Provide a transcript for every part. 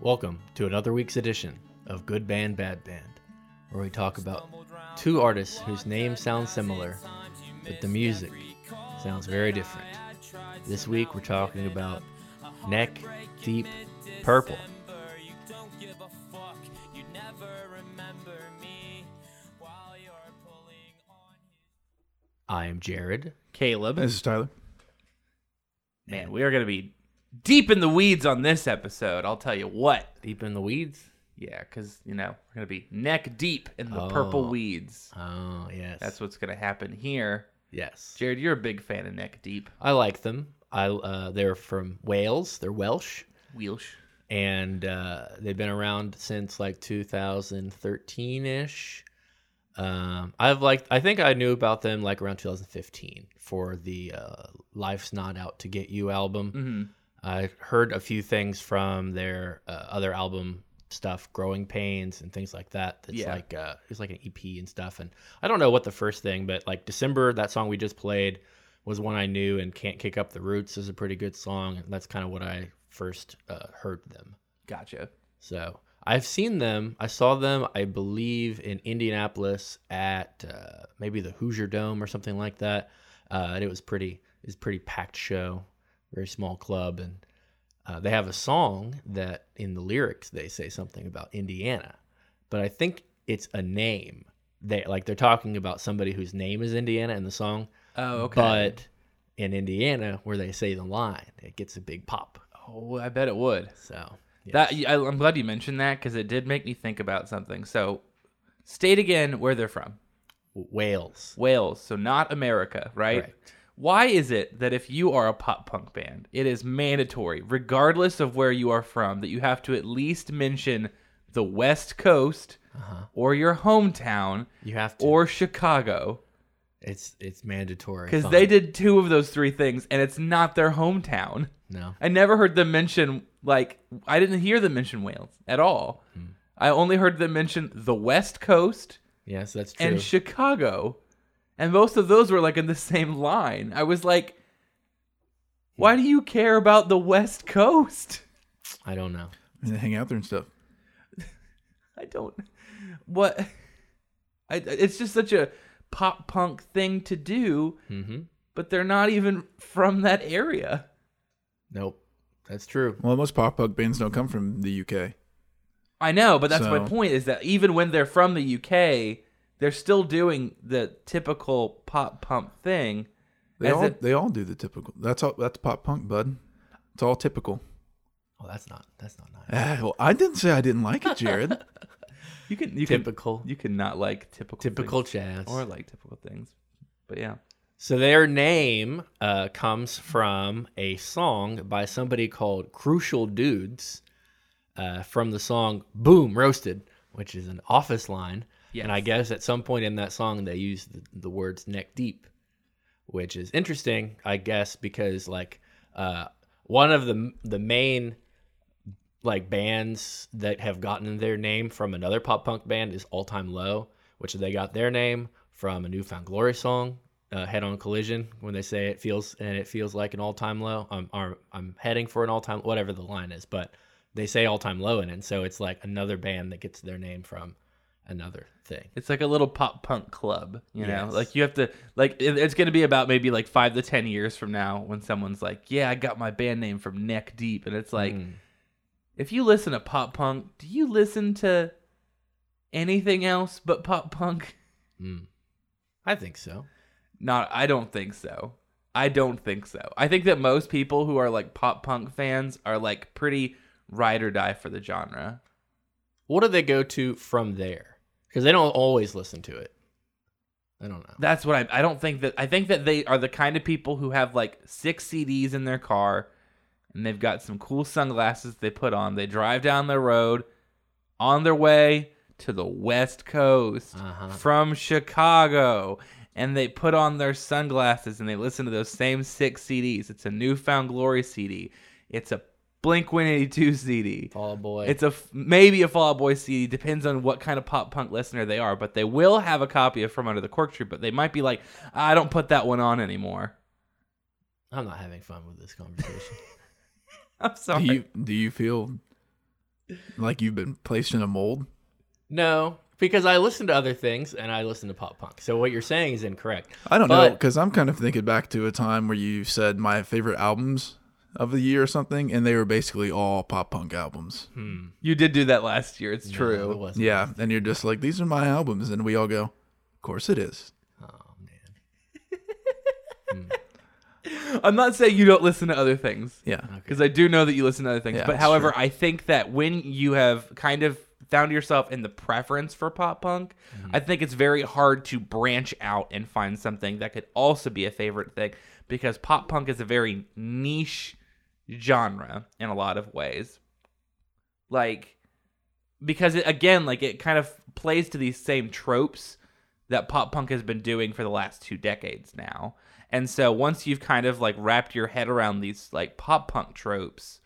Welcome to another week's edition of Good Band Bad Band, where we talk about two artists whose names sound similar, but the music sounds very different. This week we're talking about Neck Deep Purple. I am Jared. Caleb. This is Tyler. Man, we are going to be deep in the weeds on this episode. I'll tell you what. Deep in the weeds. Yeah, because, you know, we're going to be neck deep in the purple Oh. weeds. Oh, yes. That's what's going to happen here. yes. Jared, you're a big fan of neck deep. I like them. I uh, they're from Wales. They're Welsh, Wheelsh. and uh, they've been around since like 2013 ish. Um, I've liked. I think I knew about them like around 2015 for the uh, "Life's Not Out to Get You" album. hmm I heard a few things from their uh, other album stuff, "Growing Pains" and things like that. That's Yeah. like uh, it's like an EP and stuff. And I don't know what the first thing, but like December, that song we just played was one I knew, and "Can't Kick Up the Roots" is a pretty good song. And that's kind of what I first uh, heard them. Gotcha. So I've seen them. I saw them, I believe, in Indianapolis at uh, maybe the Hoosier Dome or something like that. Uh, and it was pretty. It was pretty packed show, very small club, and uh, they have a song that in the lyrics they say something about Indiana, but I think it's a name. They like they're talking about somebody whose name is Indiana in the song, Oh, okay. but in Indiana where they say the line, it gets a big pop. oh, I bet it would. So yes. That I, I'm glad you mentioned that because it did make me think about something. So, state again where they're from. Wales. Wales, so not America, right? Correct. Why is it that if you are a pop punk band, it is mandatory, regardless of where you are from, that you have to at least mention the West Coast Uh-huh. or your hometown You have to. or Chicago? it's it's mandatory. Because they did two of those three things, and it's not their hometown. no. I never heard them mention, like, I didn't hear them mention Wales at all. Hmm. I only heard them mention the West Coast Yes, that's true. and Chicago. And most of those were like in the same line. I was like, why do you care about the West Coast? I don't know. And they hang out there and stuff. I don't. What? I, it's just such a pop punk thing to do, Mm-hmm. but they're not even from that area. Nope. That's true. Well, most pop punk bands don't come from the UK. I know, but that's my point is that even when they're from the UK, they're still doing the typical pop punk thing. They all if- they all do the typical. That's all. That's pop punk, bud. It's all typical. Oh, that's not that's not nice. Ah, well, I didn't say I didn't like it, Jared. You can you can Typical. you can not like typical Typical things jazz. or like typical things, but yeah. So their name uh, comes from a song by somebody called Crucial Dudes uh, from the song Boom Roasted, which is an office line. And I guess at some point in that song, they use the, the words neck deep, which is interesting, I guess, because like uh, one of the the main like bands that have gotten their name from another pop punk band is All Time Low, which they got their name from a Newfound Glory song, uh, Head On Collision, when they say it feels and it feels like an all time low. I'm I'm, I'm heading for an all time whatever the line is, but they say all time low in it, so it's like another band that gets their name from another thing. It's like a little pop punk club, you know. Yes. Like you have to like it- it's going to be about maybe like 5 to 10 years from now when someone's like, "Yeah, I got my band name from Neck Deep." And it's like Mm. if you listen to pop punk, do you listen to anything else but pop punk? Mm. I think so. Not I don't think so. I don't think so. I think that most people who are like pop punk fans are like pretty ride or die for the genre. What do they go to from there? Because they don't always listen to it. I don't know. That's what I I don't think that I think that they are the kind of people who have like six CDs in their car and they've got some cool sunglasses they put on. They drive down the road on their way to the West Coast Uh-huh. from Chicago and they put on their sunglasses and they listen to those same six CDs. It's a Newfound Glory CD. It's a Blink 182 CD. Fall Out Boy. It's a maybe a Fall Out Boy CD. Depends on what kind of pop punk listener they are, but they will have a copy of From Under the Cork Tree. But they might be like, I don't put that one on anymore. I'm not having fun with this conversation. I'm sorry. Do you do you feel Like you've been placed in a mold. No, because I listen to other things and I listen to pop punk. So what you're saying is incorrect. I don't know because I'm kind of thinking back to a time where you said my favorite albums of the year or something, and they were basically all pop punk albums. You did do that last year. It's true. No, it wasn't. Yeah, and you're just like, these are my albums, and we all go, of course it is. Oh man. I'm not saying you don't listen to other things. Yeah, because I do know that you listen to other things. Yeah, but however, true. I think that when you have kind of found yourself in the preference for pop punk, Mm-hmm. I think it's very hard to branch out and find something that could also be a favorite thing because pop punk is a very niche genre in a lot of ways. Like because it again like it kind of plays to these same tropes that pop punk has been doing for the last two decades now. And so once you've kind of like wrapped your head around these like pop punk tropes,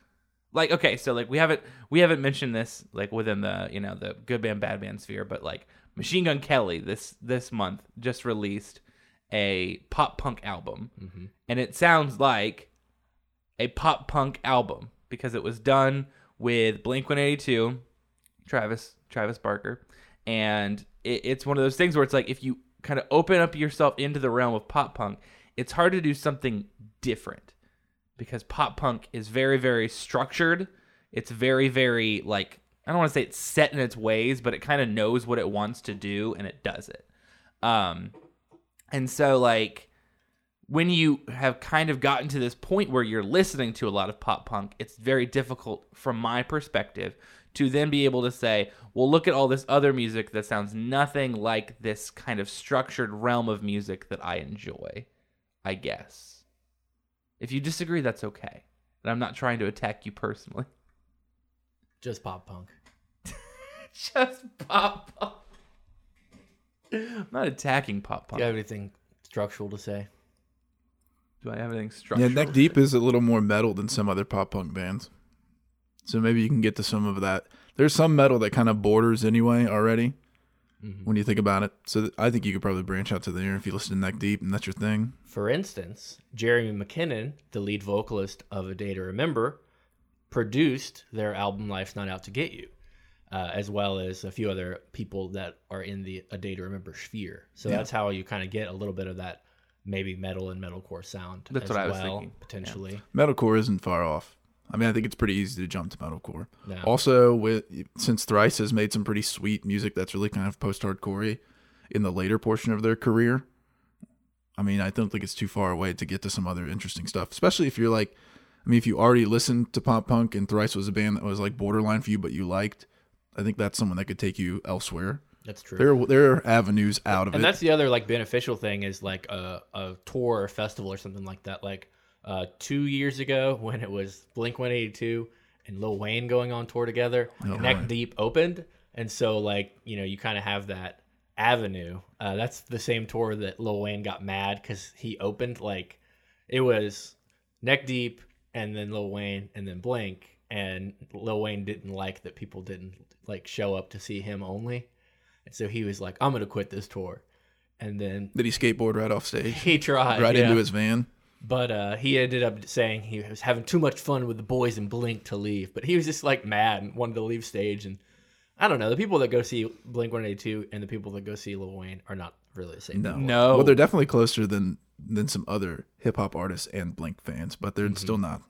like okay, so like we haven't we haven't mentioned this like within the you know the good band bad band sphere, but like Machine Gun Kelly this this month just released a pop punk album, mm-hmm. and it sounds like a pop punk album because it was done with Blink One Eighty Two, Travis Travis Barker, and it, it's one of those things where it's like if you kind of open up yourself into the realm of pop punk, it's hard to do something different because pop punk is very very structured. It's very very like I don't want to say it's set in its ways, but it kind of knows what it wants to do and it does it. Um, and so like when you have kind of gotten to this point where you're listening to a lot of pop punk, it's very difficult from my perspective to then be able to say, well, look at all this other music that sounds nothing like this kind of structured realm of music that I enjoy, I guess. If you disagree, that's okay. And I'm not trying to attack you personally. Just pop punk. Just pop punk. I'm not attacking pop punk. Do punk. you have anything structural to say? Do I have anything yeah. Neck Deep is a little more metal than some other pop punk bands, so maybe you can get to some of that. There's some metal that kind of borders anyway already. When you think about it, so th- I think you could probably branch out to there if you listen to Neck Deep and that's your thing. For instance, Jeremy McKinnon, the lead vocalist of A Day to Remember, produced their album Life's Not Out to Get You, uh, as well as a few other people that are in the A Day to Remember sphere. So that's how you kind of get a little bit of that maybe metal and metalcore sound That's as what I was well, thinking. potentially. Metalcore isn't far off. I mean, I think it's pretty easy to jump to metalcore. No. Also, with since Thrice has made some pretty sweet music that's really kind of post-hardcore in the later portion of their career. I mean, I don't think it's too far away to get to some other interesting stuff, especially if you're like, I mean, if you already listened to pop punk and Thrice was a band that was like borderline for you, but you liked, I think that's someone that could take you elsewhere. That's true. There, there are avenues out of and it. And that's the other like beneficial thing is like a, a tour or festival or something like that like uh two years ago when it was blink 182 and lil wayne going on tour together Oh, neck boy. deep opened and so like you know you kind of have that avenue uh that's the same tour that lil wayne got mad because he opened like it was neck deep and then lil wayne and then blink and lil wayne didn't like that people didn't like show up to see him only and so he was like i'm gonna quit this tour and then Did he skateboard right off stage, he tried right yeah. into his van? but uh, he ended up saying he was having too much fun with the boys and blink to leave but he was just like mad and wanted to leave stage and i don't know the people that go see blink 182 and the people that go see lil wayne are not really the same No, people. No. Well, they're definitely closer than than some other hip hop artists and Blink fans, but they're still not.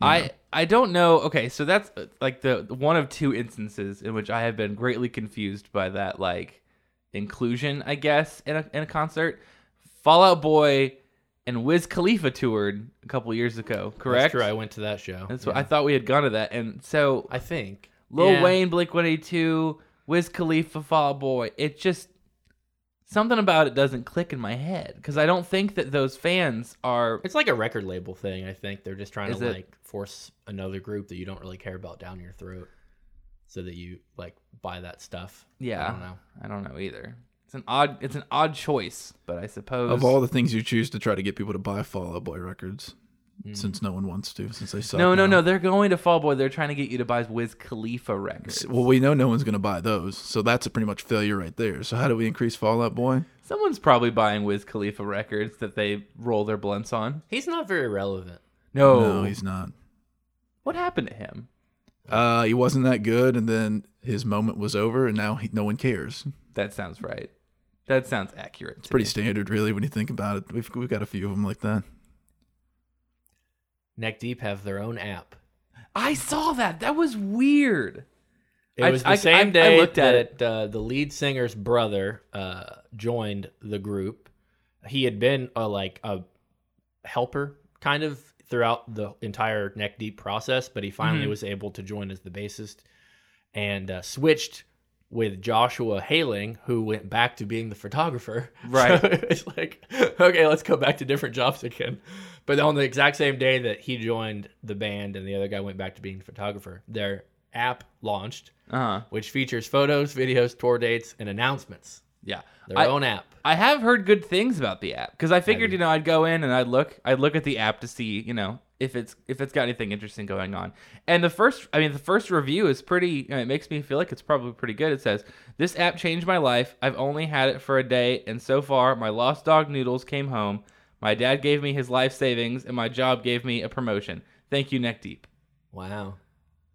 I I don't know. Okay, so that's uh, like the one of two instances in which I have been greatly confused by that like inclusion, I guess, in a in a concert. Fall Out Boy and Wiz Khalifa toured a couple years ago, That's correct? true i went to that show That's what I thought we had gone to that, and so i think Lil Yeah. Wayne, Blink One Eighty Two, Wiz Khalifa, Fall Out Boy. It just something about it doesn't click in my head because I don't think that those fans are. it's like a record label thing i think they're just trying Is to it? like force another group that you don't really care about down your throat so that you like buy that stuff Yeah, i don't know I don't know either. It's an odd. It's an odd choice, but I suppose Of all the things you choose to try to get people to buy Fall Out Boy records, since no one wants to, since they suck. No, no, now. no. They're going to Fall Boy. They're trying to get you to buy Wiz Khalifa records. Well, we know no one's going to buy those, so that's a pretty much failure right there. So how do we increase Fall Out Boy? Someone's probably buying Wiz Khalifa records that they roll their blunts on. he's not very relevant No, No, he's not. what happened to him? Uh, he wasn't that good, and then his moment was over, and now he, no one cares. That sounds right. That sounds accurate. It's pretty standard, really, when you think about it. We've we've got a few of them like that. Neck Deep have their own app. I saw that. That was weird. It I- was the I- I- same I day looked at that uh, the lead singer's brother uh, joined the group. He had been a, like a helper kind of throughout the entire Neck Deep process, but he finally Mhm. was able to join as the bassist and uh, switched with Joshua Haling, who went back to being the photographer. Right. So it's like, okay, let's go back to different jobs again. But on the exact same day that he joined the band and the other guy went back to being the photographer, their app launched Uh huh. which features photos, videos, tour dates, and announcements. Yeah. Their I- own app. I have heard good things about the app because I figured, you know, I'd go in and I'd look, I'd look at the app to see, you know, if it's if it's got anything interesting going on. And the first, I mean, the first review is pretty. It makes me feel like it's probably pretty good. It says this app changed my life. I've only had it for a day, and so far, my lost dog Noodles came home. My dad gave me his life savings, and my job gave me a promotion. Thank you, Neck Deep. Wow.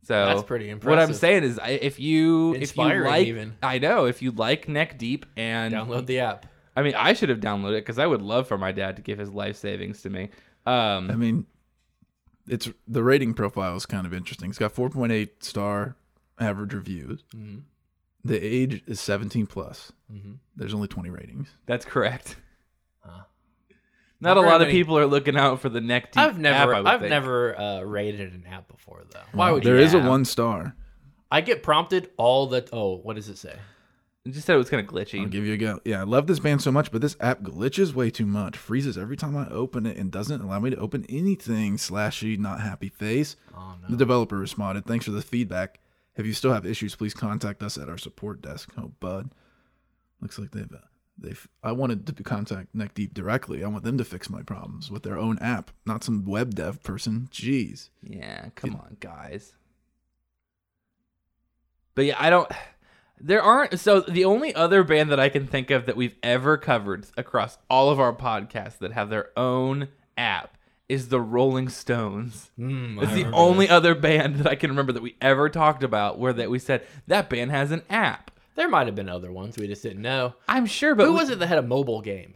So That's pretty impressive. What I'm saying is, if you if you like, even. I know if you like Neck Deep and Download the app. I mean, I should have downloaded it because I would love for my dad to give his life savings to me. Um, I mean, it's the rating profile is kind of interesting. It's got 4.8 star average reviews. Mhm. The age is 17 plus. Mhm. There's only 20 ratings. that's correct. Huh. Not, Not a very lot of people are looking out for the neck deep. I've never, app, I would I've think. never uh, rated an app before though. Why would There you? is a one star. I get prompted all the. Oh, what does it say? Just said it was kind of glitchy. I'll give you a go. Yeah, I love this band so much, but this app glitches way too much. Freezes every time I open it and doesn't allow me to open anything. Slashy, not happy face. Oh The developer responded, "Thanks for the feedback. If you still have issues, please contact us at our support desk." Oh, bud. Looks like they've uh, they've. I wanted to contact Neck Deep directly. I want them to fix my problems with their own app, not some web dev person. Jeez. Yeah, come on, guys. But yeah, I don't. There aren't. So the only other band that I can think of that we've ever covered across all of our podcasts that have their own app is the Rolling Stones. Mm, I It's the only other band that I can remember that we ever talked about where that we said that band has an app. There might have been other ones we just didn't know. I'm sure, but Who we- was it that had a mobile game?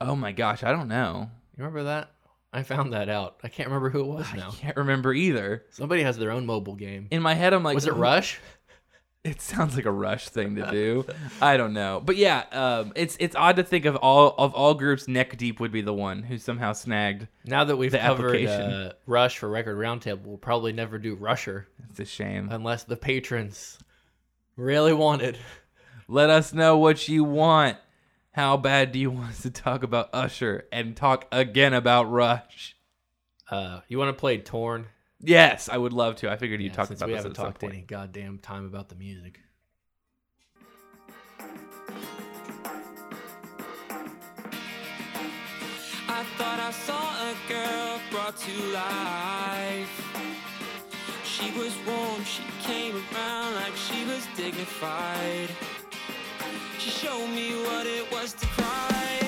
Oh my gosh, I don't know. You remember that? I found that out. I can't remember who it was I now. can't remember either. Somebody has their own mobile game. In my head, I'm like, was it Rush? It sounds like a rush thing to do. I don't know, but yeah, um, it's it's odd to think of all of all groups. Neck Deep would be the one who somehow snagged. Now that we've The covered application. uh, Rush for Record Roundtable, we'll probably never do Rusher It's a shame. unless the patrons really want it. Let us know what you want. How bad do you want us to talk about Usher and talk again about Rush? Uh, you want to play Torn? Yes, I would love to. I figured you'd Yeah, talk since about we this haven't at some talked point. any goddamn time about the music. I thought I saw a girl brought to life. She was warm, she came around like she was dignified. She showed me what it was to cry.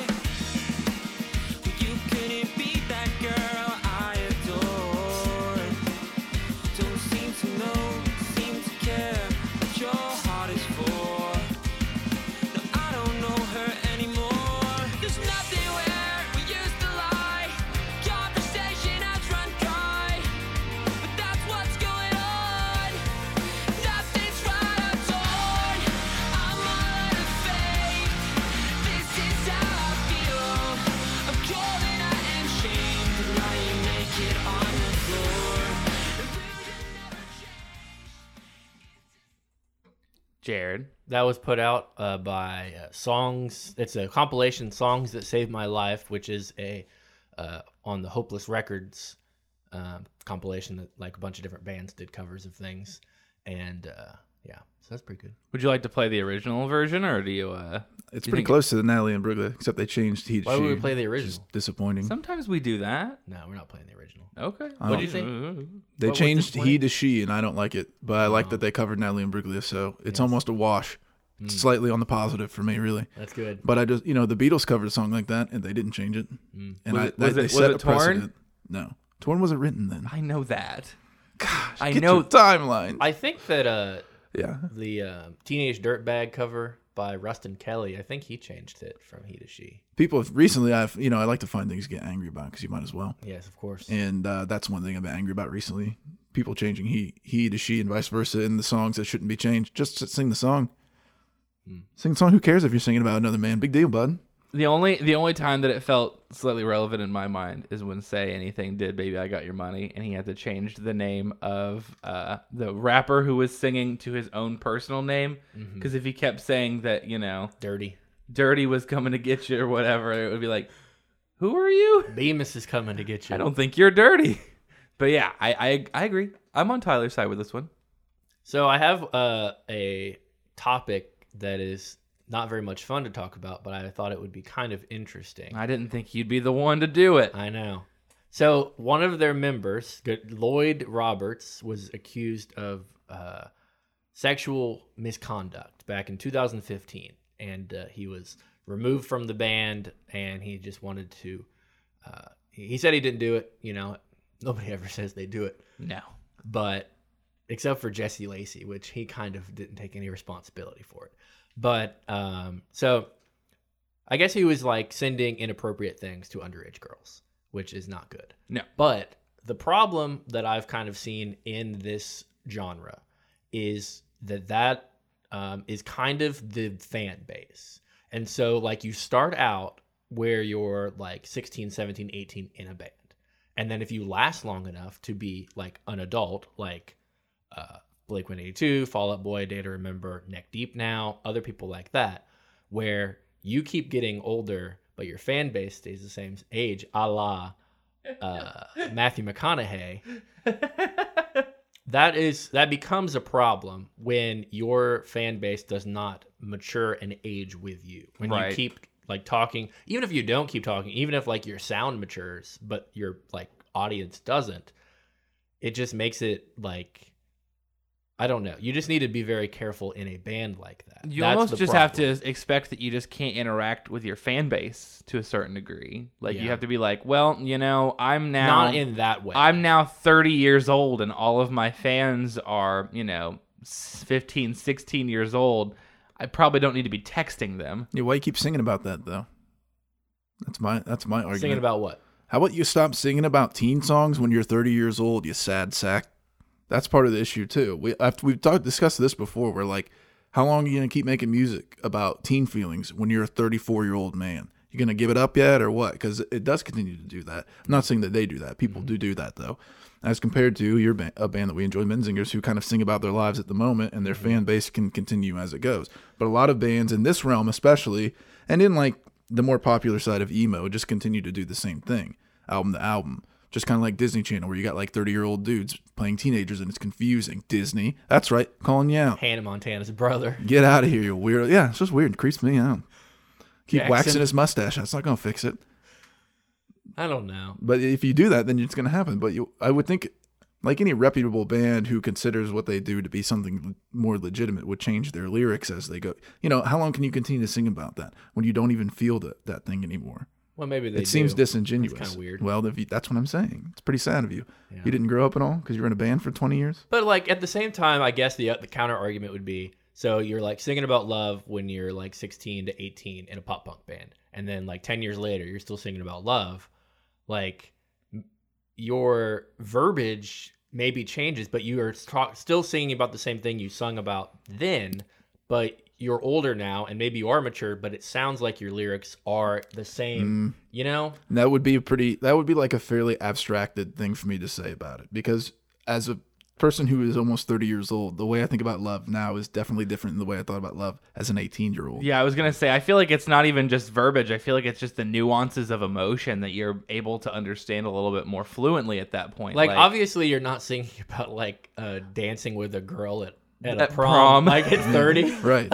Jared. That was put out uh, by uh, Songs. It's a compilation, Songs That Saved My Life, which is a uh, on the Hopeless Records um, compilation that like a bunch of different bands did covers of things, and uh, yeah, so that's pretty good. Would you like to play the original version, or do you? uh It's Do you pretty think- close to the Natalie Imbruglia, except they changed he to she. Why would we play the which is original? disappointing. Sometimes we do that. No, we're not playing the original. Okay. I What'd don't- you think? They What was changed disappointing? he to she, and I don't like it. But I like Oh. that they covered Natalie Imbruglia, so it's Yes. almost a wash. It's Mm. slightly on the positive for me, really. That's good. But I just, you know, the Beatles covered a song like that, and they didn't change it. Mm. And Was I, it- was they, it- they was set it a Torn? precedent. No, Torn wasn't written then. I know that. Gosh, I Get know. your timeline. I think that uh, yeah. the uh, Teenage Dirtbag cover by Rustin Kelly, I think he changed it from he to she. People have recently, I've you know, I like to find things to get angry about because you might as well. Yes, of course. And uh, that's one thing I've been angry about recently. People changing he he to she and vice versa in the songs that shouldn't be changed. Just sing the song. Hmm. Sing the song. Who cares if you're singing about another man? Big deal, bud. The only the only time that it felt slightly relevant in my mind is when Say Anything did "Baby I Got Your Money" and he had to change the name of uh, the rapper who was singing to his own personal name because if he kept saying that you know Dirty. Dirty was coming to get you or whatever, it would be like, who are you? Bemis is coming to get you. I don't think you're dirty. But yeah, I I, I agree. I'm on Tyler's side with this one. So I have uh, a topic that is not very much fun to talk about, but I thought it would be kind of interesting. I didn't think you'd be the one to do it. I know. So one of their members, Lloyd Roberts, was accused of uh, sexual misconduct back in 2015, and uh, he was removed from the band. And he just wanted to. Uh, he he said he didn't do it. You know, nobody ever says they do it, No. but except for Jesse Lacey, which he kind of didn't take any responsibility for it. But um, so I guess he was like sending inappropriate things to underage girls, which is not good. No. But the problem that I've kind of seen in this genre is that that um, is kind of the fan base. And so, like, you start out where you're like 16, 17, 18 in a band. And then if you last long enough to be like an adult, like uh, Blink 182, Fall Out Boy, Day to Remember, Neck Deep Now, other people like that, where you keep getting older, but your fan base stays the same age, a la uh, Matthew McConaughey. that is that becomes a problem when your fan base does not mature and age with you. When Right. you keep like talking, even if you don't keep talking, even if like your sound matures, but your like audience doesn't, it just makes it like I don't know. You just need to be very careful in a band like that. You That's almost just problem. have to expect that you just can't interact with your fan base to a certain degree. Like you have to be like, well, you know, I'm now not in that way. I'm now 30 years old and all of my fans are, you know, s- 15, 16 years old. I probably don't need to be texting them. Yeah, why you keep singing about that though? That's my that's my argument. singing about what? How about you stop singing about teen songs when you're 30 years old, you sad sack? That's part of the issue too. We after we've talked discussed this before. We're like, how long are you gonna keep making music about teen feelings when you're a 34 year old man? You gonna give it up yet or what? Because it does continue to do that. I'm not saying that they do that. People mm-hmm. do do that though. As compared to your ba- a band that we enjoy, Menzingers, who kind of sing about their lives at the moment, and their mm-hmm. fan base can continue as it goes. But a lot of bands in this realm, especially, and in like the more popular side of emo, just continue to do the same thing, album to album. Just kind of like Disney Channel, where you got like 30 year old dudes playing teenagers and it's confusing. Disney, that's right, calling you out. Hannah Montana's brother. Get out of here, you weirdo. Yeah, it's just weird. It creeps me out. Keep Jackson. waxing his mustache. That's not going to fix it. I don't know. But if you do that, then it's going to happen. But you, I would think, like any reputable band who considers what they do to be something more legitimate, would change their lyrics as they go. You know, how long can you continue to sing about that when you don't even feel that that thing anymore? Well, maybe they it seems disingenuous. That's kinda weird. Well, if you, that's what I'm saying. It's pretty sad of you. Yeah. You didn't grow up at all because you were in a band for 20 years. But like at the same time, I guess the uh, the counter argument would be so you're like singing about love when you're like 16 to 18 in a pop punk band, and then like 10 years later you're still singing about love. Like your verbiage maybe changes, but you are still singing about the same thing you sung about then. But you're older now, and maybe you are mature, but it sounds like your lyrics are the same. You know? That would be a pretty that would be like a fairly abstracted thing for me to say about it because as a person who is almost 30 years old the way i think about love now is definitely different than the way i thought about love as an 18 year old Yeah, I was gonna say. I feel like it's not even just verbiage. I feel like it's just the nuances of emotion that you're able to understand a little bit more fluently at that point. Like, obviously, you're not singing about like uh, dancing with a girl at, at, At a prom, prom. like at 30. right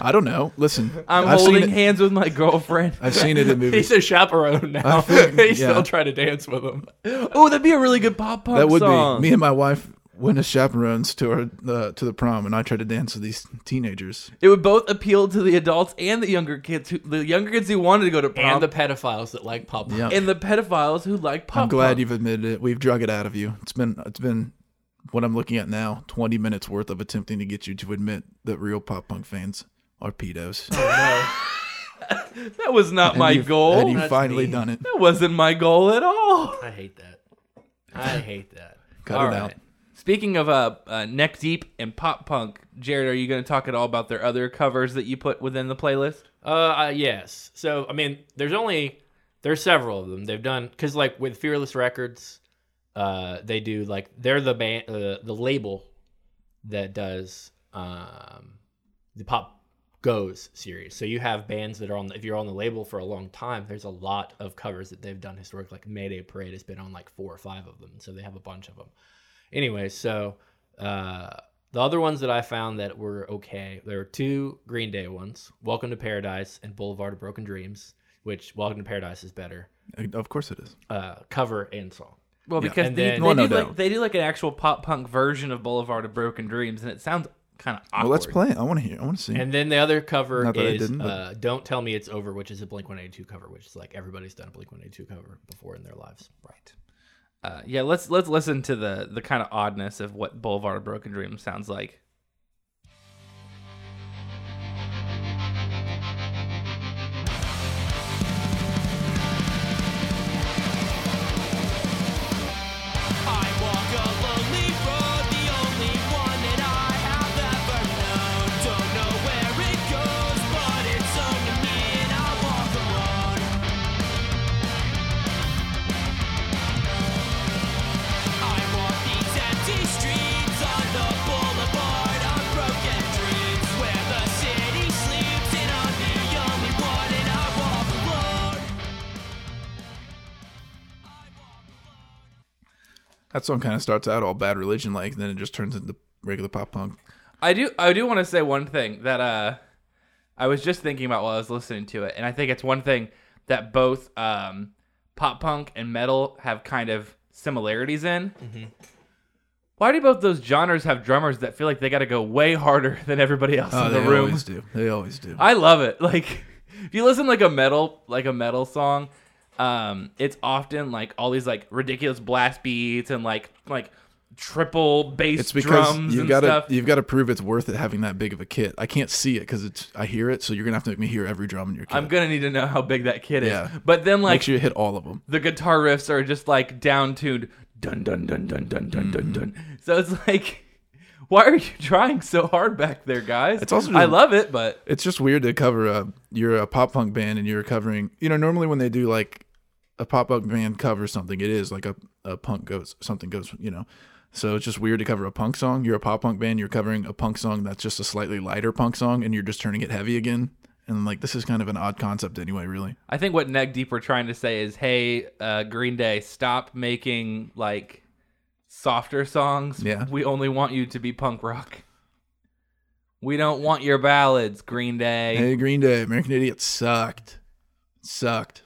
i don't know listen I'm I've holding hands with my girlfriend. i've seen it in movies He's a chaperone now. think- He's yeah. still trying to dance with him. oh, that'd be a really good pop punk that would song. be me and my wife went as chaperones to our uh, to the prom and i tried to dance with these teenagers It would both appeal to the adults and the younger kids, who, the younger kids who wanted to go to prom, And the pedophiles that like pop punk. Yeah. and the pedophiles who like pop. i'm glad punk. you've admitted it we've drug it out of you it's been it's been what I'm looking at now, 20 minutes worth of attempting to get you to admit that real pop punk fans are pedos. That was not And my you've- goal. And you've That's finally mean. done it. that wasn't my goal at all. I hate that. I hate that. Cut All it right. out. Speaking of uh, uh, neck deep and pop punk, Jared, are you going to talk at all about their other covers that you put within the playlist? Uh, uh, yes. So I mean, there's only there's several of them they've done because like with Fearless Records, uh, they do like they're the band uh, the label that does um the Pop Goes series. So you have bands that are on the, if you're on the label for a long time, there's a lot of covers that they've done historically. Like Mayday Parade has been on like four or five of them, so they have a bunch of them. Anyway, so uh, the other ones that I found that were okay, there were two Green Day ones, "Welcome to Paradise" and "Boulevard of Broken Dreams," which "Welcome to Paradise" is better Of course it is. uh, cover and song. Well, Yeah. because And they, then- they, Well, no do like, doubt. they do like an actual pop punk version of Boulevard of Broken Dreams, and it sounds kind of awkward. Well, let's play it. I want to hear. I want to see. And then the other cover Not that I is didn't, but- uh, "Don't Tell Me It's Over," which is a Blink One Eighty Two cover, which is like everybody's done a Blink One Eighty Two cover before in their lives. Right. Uh, yeah, let's let's listen to the the kind of oddness of what Boulevard of Broken Dreams sounds like. That song kind of starts out all bad religion like, then it just turns into regular pop punk. I do I do want to say one thing that uh I was just thinking about while I was listening to it, and I think it's one thing that both um, pop punk and metal have kind of similarities in. Why do both those genres have drummers that feel like they got to go way harder than everybody else Oh, in the they room? always do. They always do. I love it. Like if you listen like a metal like a metal song, um, it's often like all these like ridiculous blast beats and like like triple bass it's because drums you've got to you've got to prove it's worth it having that big of a kit. I can't see it because it's i hear it so you're gonna have to make me hear every drum in your kit. I'm gonna need to know how big that kit yeah. is but then like make sure you hit all of them the guitar riffs are just like down tuned dun dun dun dun dun dun mm-hmm. dun dun. So it's like why are you trying so hard back there, guys? It's also I love it, but It's just weird to cover a you're a pop punk band and you're covering. You know, normally when they do like a pop punk band cover something, it is like a a punk goes something goes. You know, so it's just weird to cover a punk song. You're a pop punk band. You're covering a punk song that's just a slightly lighter punk song, and you're just turning it heavy again. And like this is kind of an odd concept anyway. Really, I think what Neck Deep were trying to say is, hey, uh, Green Day, stop making like softer songs. Yeah. We only want you to be punk rock. We don't want your ballads, Green Day. hey Green Day, American Idiot sucked, sucked.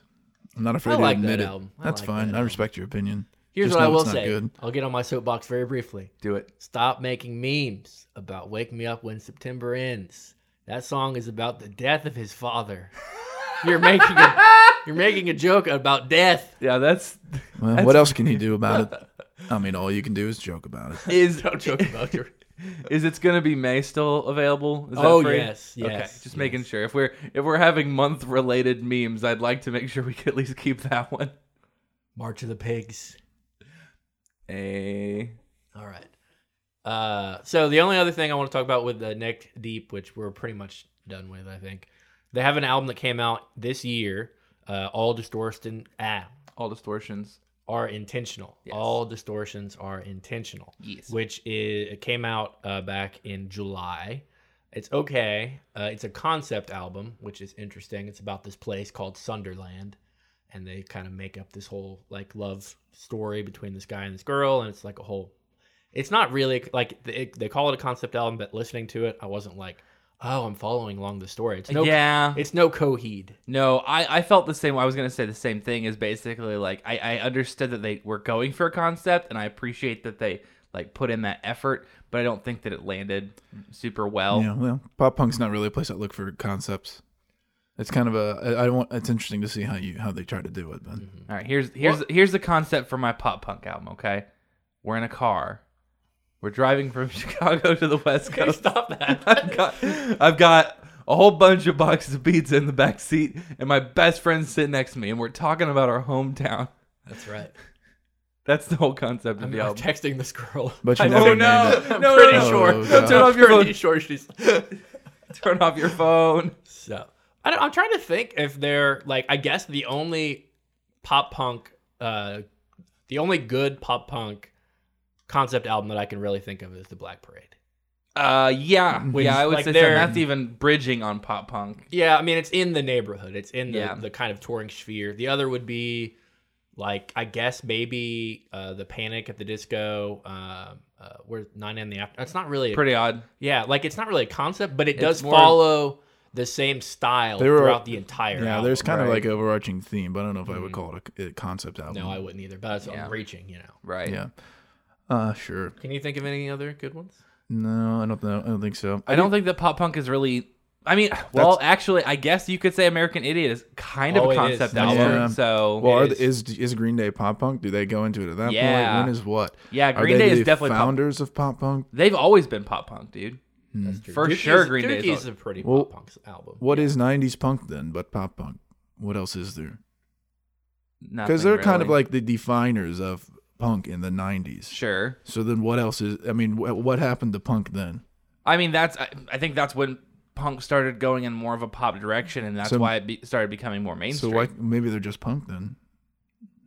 I'm not afraid I to like admit that it. album. I That's like fine. that I album. respect your opinion. Here's Just what I will say. good. I'll get on my soapbox very briefly. Do it. Stop making memes about "Wake Me Up When September Ends." That song is about the death of his father. You're making a, you're making a joke about death. Yeah, that's Well, what else can you do about it? I mean, all you can do is joke about it. is Don't joke about your. is it's gonna be May still available? Is that Oh, free? yes, Okay, yes, just making sure. If we're if we're having month related memes, I'd like to make sure we can at least keep that one. March of the Pigs. A All right. Uh, so the only other thing I want to talk about with the Neck Deep, which we're pretty much done with, I think, they have an album that came out this year. Uh, all distortion ah, all distortions. Are intentional. Yes. All distortions are intentional. Yes. Which is it came out uh, back in July. It's okay. Uh, it's a concept album, which is interesting. It's about this place called Sonderland, and they kind of make up this whole like love story between this guy and this girl, and it's like a whole. It's not really like they, they call it a concept album, but listening to it, I wasn't like, oh, I'm following along the story. It's no, yeah. it's no Coheed. No, I, I felt the same. I was gonna say the same thing. Is basically like I, I understood that they were going for a concept, and I appreciate that they like put in that effort, but I don't think that it landed super well. Yeah, well, pop punk's not really a place I look for concepts. It's kind of a I don't. want- It's interesting to see how you how they try to do it, but mm-hmm. All right, here's here's here's the concept for my pop punk album. Okay, we're in a car. We're driving from Chicago to the West Can you Coast. stop that? I've got, I've got a whole bunch of boxes of pizza in the back seat, and my best friend's sitting next to me, and we're talking about our hometown. That's right. That's the whole concept of I'm, the I'm album. texting this girl. But you I- never oh named no, it. I'm no, pretty no, no, sure. Oh, no, God. turn off your Pretty phone. sure she's. Turn off your phone. So I don't, I'm trying to think if they're like I guess the only pop punk, uh, the only good pop punk concept album that I can really think of is the Black Parade. Uh, yeah, Which, yeah, I would like, say so. that's even bridging on pop punk. Yeah, I mean it's in the neighborhood. It's in the, Yeah. the kind of touring sphere. The other would be like I guess maybe uh, the Panic at the Disco. Uh, uh, where nine in the after. It's not really a, Pretty odd. yeah, like it's not really a concept, but it It's does more- follow the same style They were- throughout the entire. Yeah, album. there's kind of right. like overarching theme, but I don't know if I would Mhm. call it a, a concept album. No, I wouldn't either. But it's Yeah. Reaching, you know. Right. Yeah. Uh, sure. Can you think of any other good ones? No, I don't know. I don't think so. I don't think that pop punk is really. I mean, well, actually, I guess you could say American Idiot is kind of Oh, a it is. concept album. true. So Well, are It the, is is Green Day pop punk? Do they go into it at that Yeah. point? When is what? yeah, Are Green they Day the is definitely pop. founders of pop punk? They've always been pop punk, dude. That's true. For Dookie sure, is- Green Day is Dookie all- is a pretty Well, pop punk album. What is '90s punk then, but pop punk? What else is there? Because Because they're kind of like the definers of punk in the '90s. sure. So then, what else is? I mean, wh- what happened to punk then? I mean, that's. I, I think that's when punk started going in more of a pop direction, and that's So- why it be, started becoming more mainstream. So why? Maybe they're just punk then,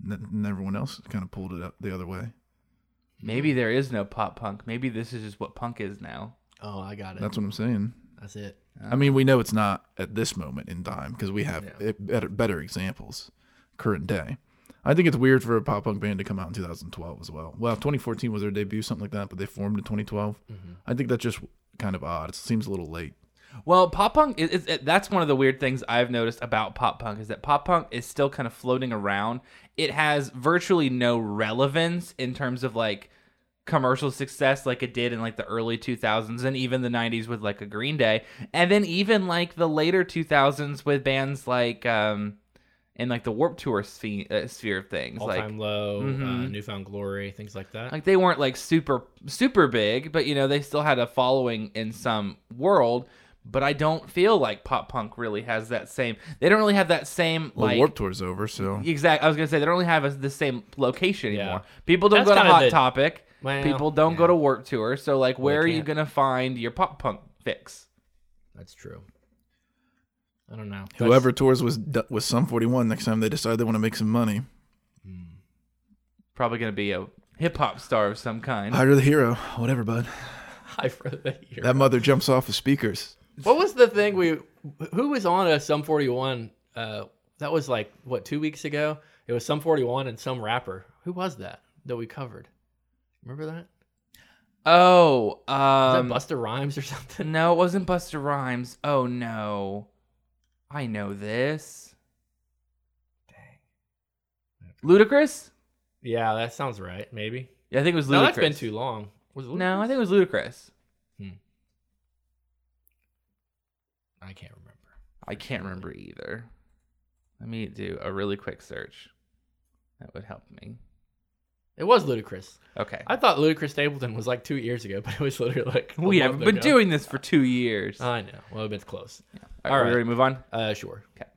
and and everyone else kind of pulled it up the other way. Maybe there is no pop punk. Maybe this is just what punk is now. Oh, I got it. That's what I'm saying. That's it. I mean, we know it's not at this moment in time because we have Yeah. it better, better examples current day. I think it's weird for a pop punk band to come out in 2012 as well. Well, 2014 was their debut, something like that, but they formed in 2012. Mm-hmm. I think that's just kind of odd. It seems a little late. Well, pop punk is, is it, that's one of the weird things I've noticed about pop punk is that pop punk is still kind of floating around. It has virtually no relevance in terms of like commercial success like it did in like the early 2000s and even the 90s with like a Green Day and then even like the later 2000s with bands like um in like the Warped Tour sphere, uh, sphere of things All like time low, uh, Mhm. newfound glory, things like that. like they weren't like super super big, but you know they still had a following in some world. But I don't feel like pop punk really has that same. They don't really have that same Well, like Warped Tour's over, so exactly. I was gonna say they don't really have a, the same location Yeah. anymore. People don't That's go to Hot the- Topic. Well, People don't go to Warped Tour. So like, where Well, are you gonna find your pop punk fix? That's true. I don't know. whoever tours with with Sum 41 next time they decide they want to make some money, Probably gonna be a hip hop star of some kind. hire the hero, whatever, bud. I for the year. That mother jumps off the speakers. What was the thing we? Who was on a Sum 41? Uh, that was like what two weeks ago. It was Sum 41 and some rapper. Who was that that we covered? Remember that? oh, Was um, that Busta Rhymes or something? no, it wasn't Busta Rhymes. Oh no, I know this. Ludacris? Yeah, that sounds right. Maybe. Yeah, I think it was Ludacris. No, that's been too long. Was it No, I think it was Ludacris. Hmm. I can't remember. I can't remember either. Let me do a really quick search. That would help me. It was Ludacris. Okay. I thought Ludacris Stapleton was like two years ago, but it was literally like we haven't been ago. doing this for two years. I know. Well, it's close. all all right, right. we ready to move on? Uh, sure. Okay.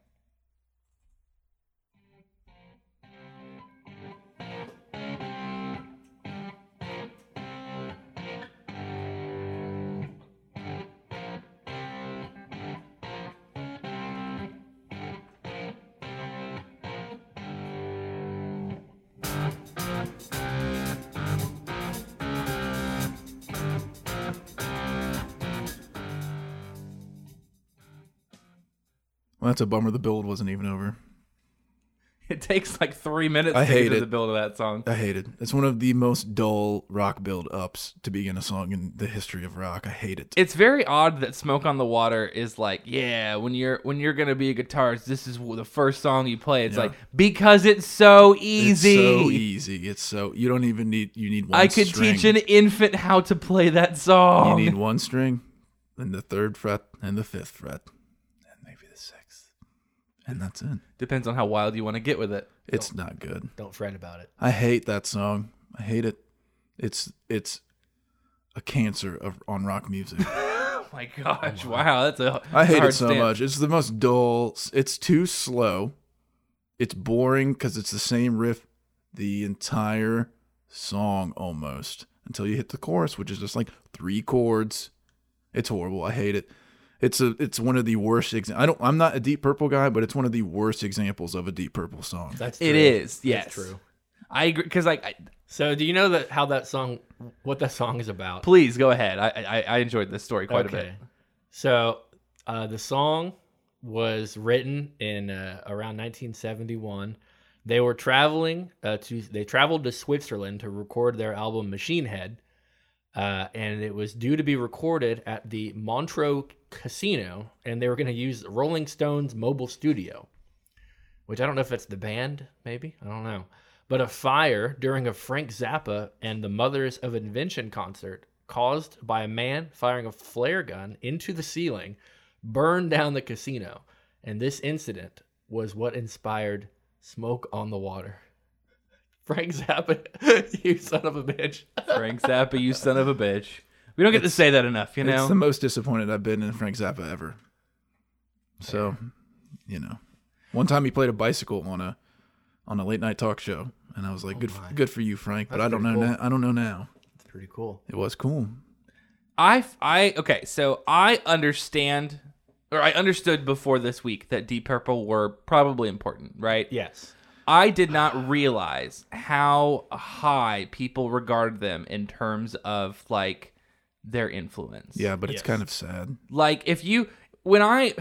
Well, that's a bummer. The build wasn't even over. It takes like three minutes I to get hate to it. the build of that song. I hate it. It's one of the most dull rock build ups to begin a song in the history of rock. I hate it. It's very odd that "Smoke on the Water" is like, yeah, when you're when you're gonna be a guitarist, this is the first song you play. It's Yeah. like because it's so It's easy. so easy. It's so you don't even need you need one. I could string. teach an infant how to play that song. You need one string, and the third fret, and the fifth fret, and maybe the sixth, and that's it. Depends on how wild you want to get with it. It's not good. Don't fret about it. I hate that song. I hate it. It's it's a cancer of on rock music. Oh my gosh! Wow, that's a. I hate hard it so stand. much. It's the most dull. It's too slow. It's boring because it's the same riff the entire song almost until you hit the chorus, which is just like three chords. It's horrible. I hate it. It's a. It's one of the worst. Exa- I don't. I'm not a Deep Purple guy, but it's one of the worst examples of a Deep Purple song. That's It true. is. That's Yes, true. I agree because like, I, So, do you know that how that song, what that song is about? please go ahead. I, I I enjoyed this story quite a bit. So, uh, the song was written in uh, around 1971. They were traveling uh, to they traveled to Switzerland to record their album Machine Head, uh, and it was due to be recorded at the Montreux Casino, and they were going to use Rolling Stones mobile studio, which I don't know if it's the band, maybe I don't know. But a fire during a Frank Zappa and the Mothers of Invention concert, caused by a man firing a flare gun into the ceiling, burned down the casino. And this incident was what inspired Smoke on the Water. Frank Zappa, you son of a bitch. Frank Zappa, you son of a bitch. We don't get to say that enough, you know. It's the most disappointed I've been in Frank Zappa ever. So, you know, one time he played a bicycle on a on a late night talk show, and I was like, oh "Good, Oh my. good for you, Frank." But That's I don't know. pretty cool. Now, I don't know now. It's pretty cool. It was cool. I I okay, so I understand or I understood before this week that Deep Purple were probably important, right? Yes. I did not realize how high people regard them in terms of like their influence. Yeah, but it's Yes. kind of sad. Like if you when I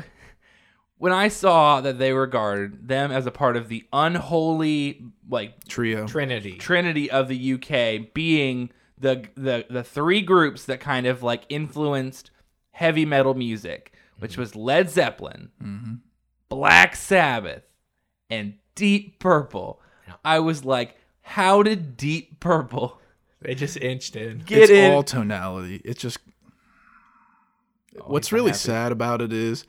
when I saw that they regarded them as a part of the unholy like Trio. Trinity. trinity of the UK being the the the three groups that kind of like influenced heavy metal music, which was Led Zeppelin, hmm Black Sabbath, and Deep Purple. I was like, how did Deep Purple they just inched in. get it's in? all tonality. It's just Oh, what's really happy. sad about it is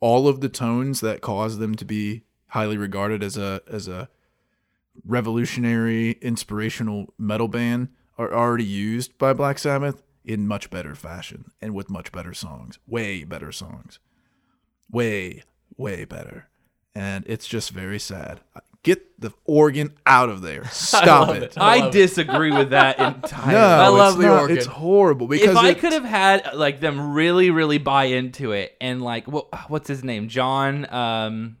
all of the tones that cause them to be highly regarded as a as a revolutionary inspirational metal band are already used by Black Sabbath in much better fashion and with much better songs. Way better songs. Way way better. And it's just very sad. Get the organ out of there. Stop love it. it. I I love it. disagree with that entirely. No, I love it's the not. organ. It's horrible because if I it- could have had like them really, really buy into it, and like, what, what's his name? John, um,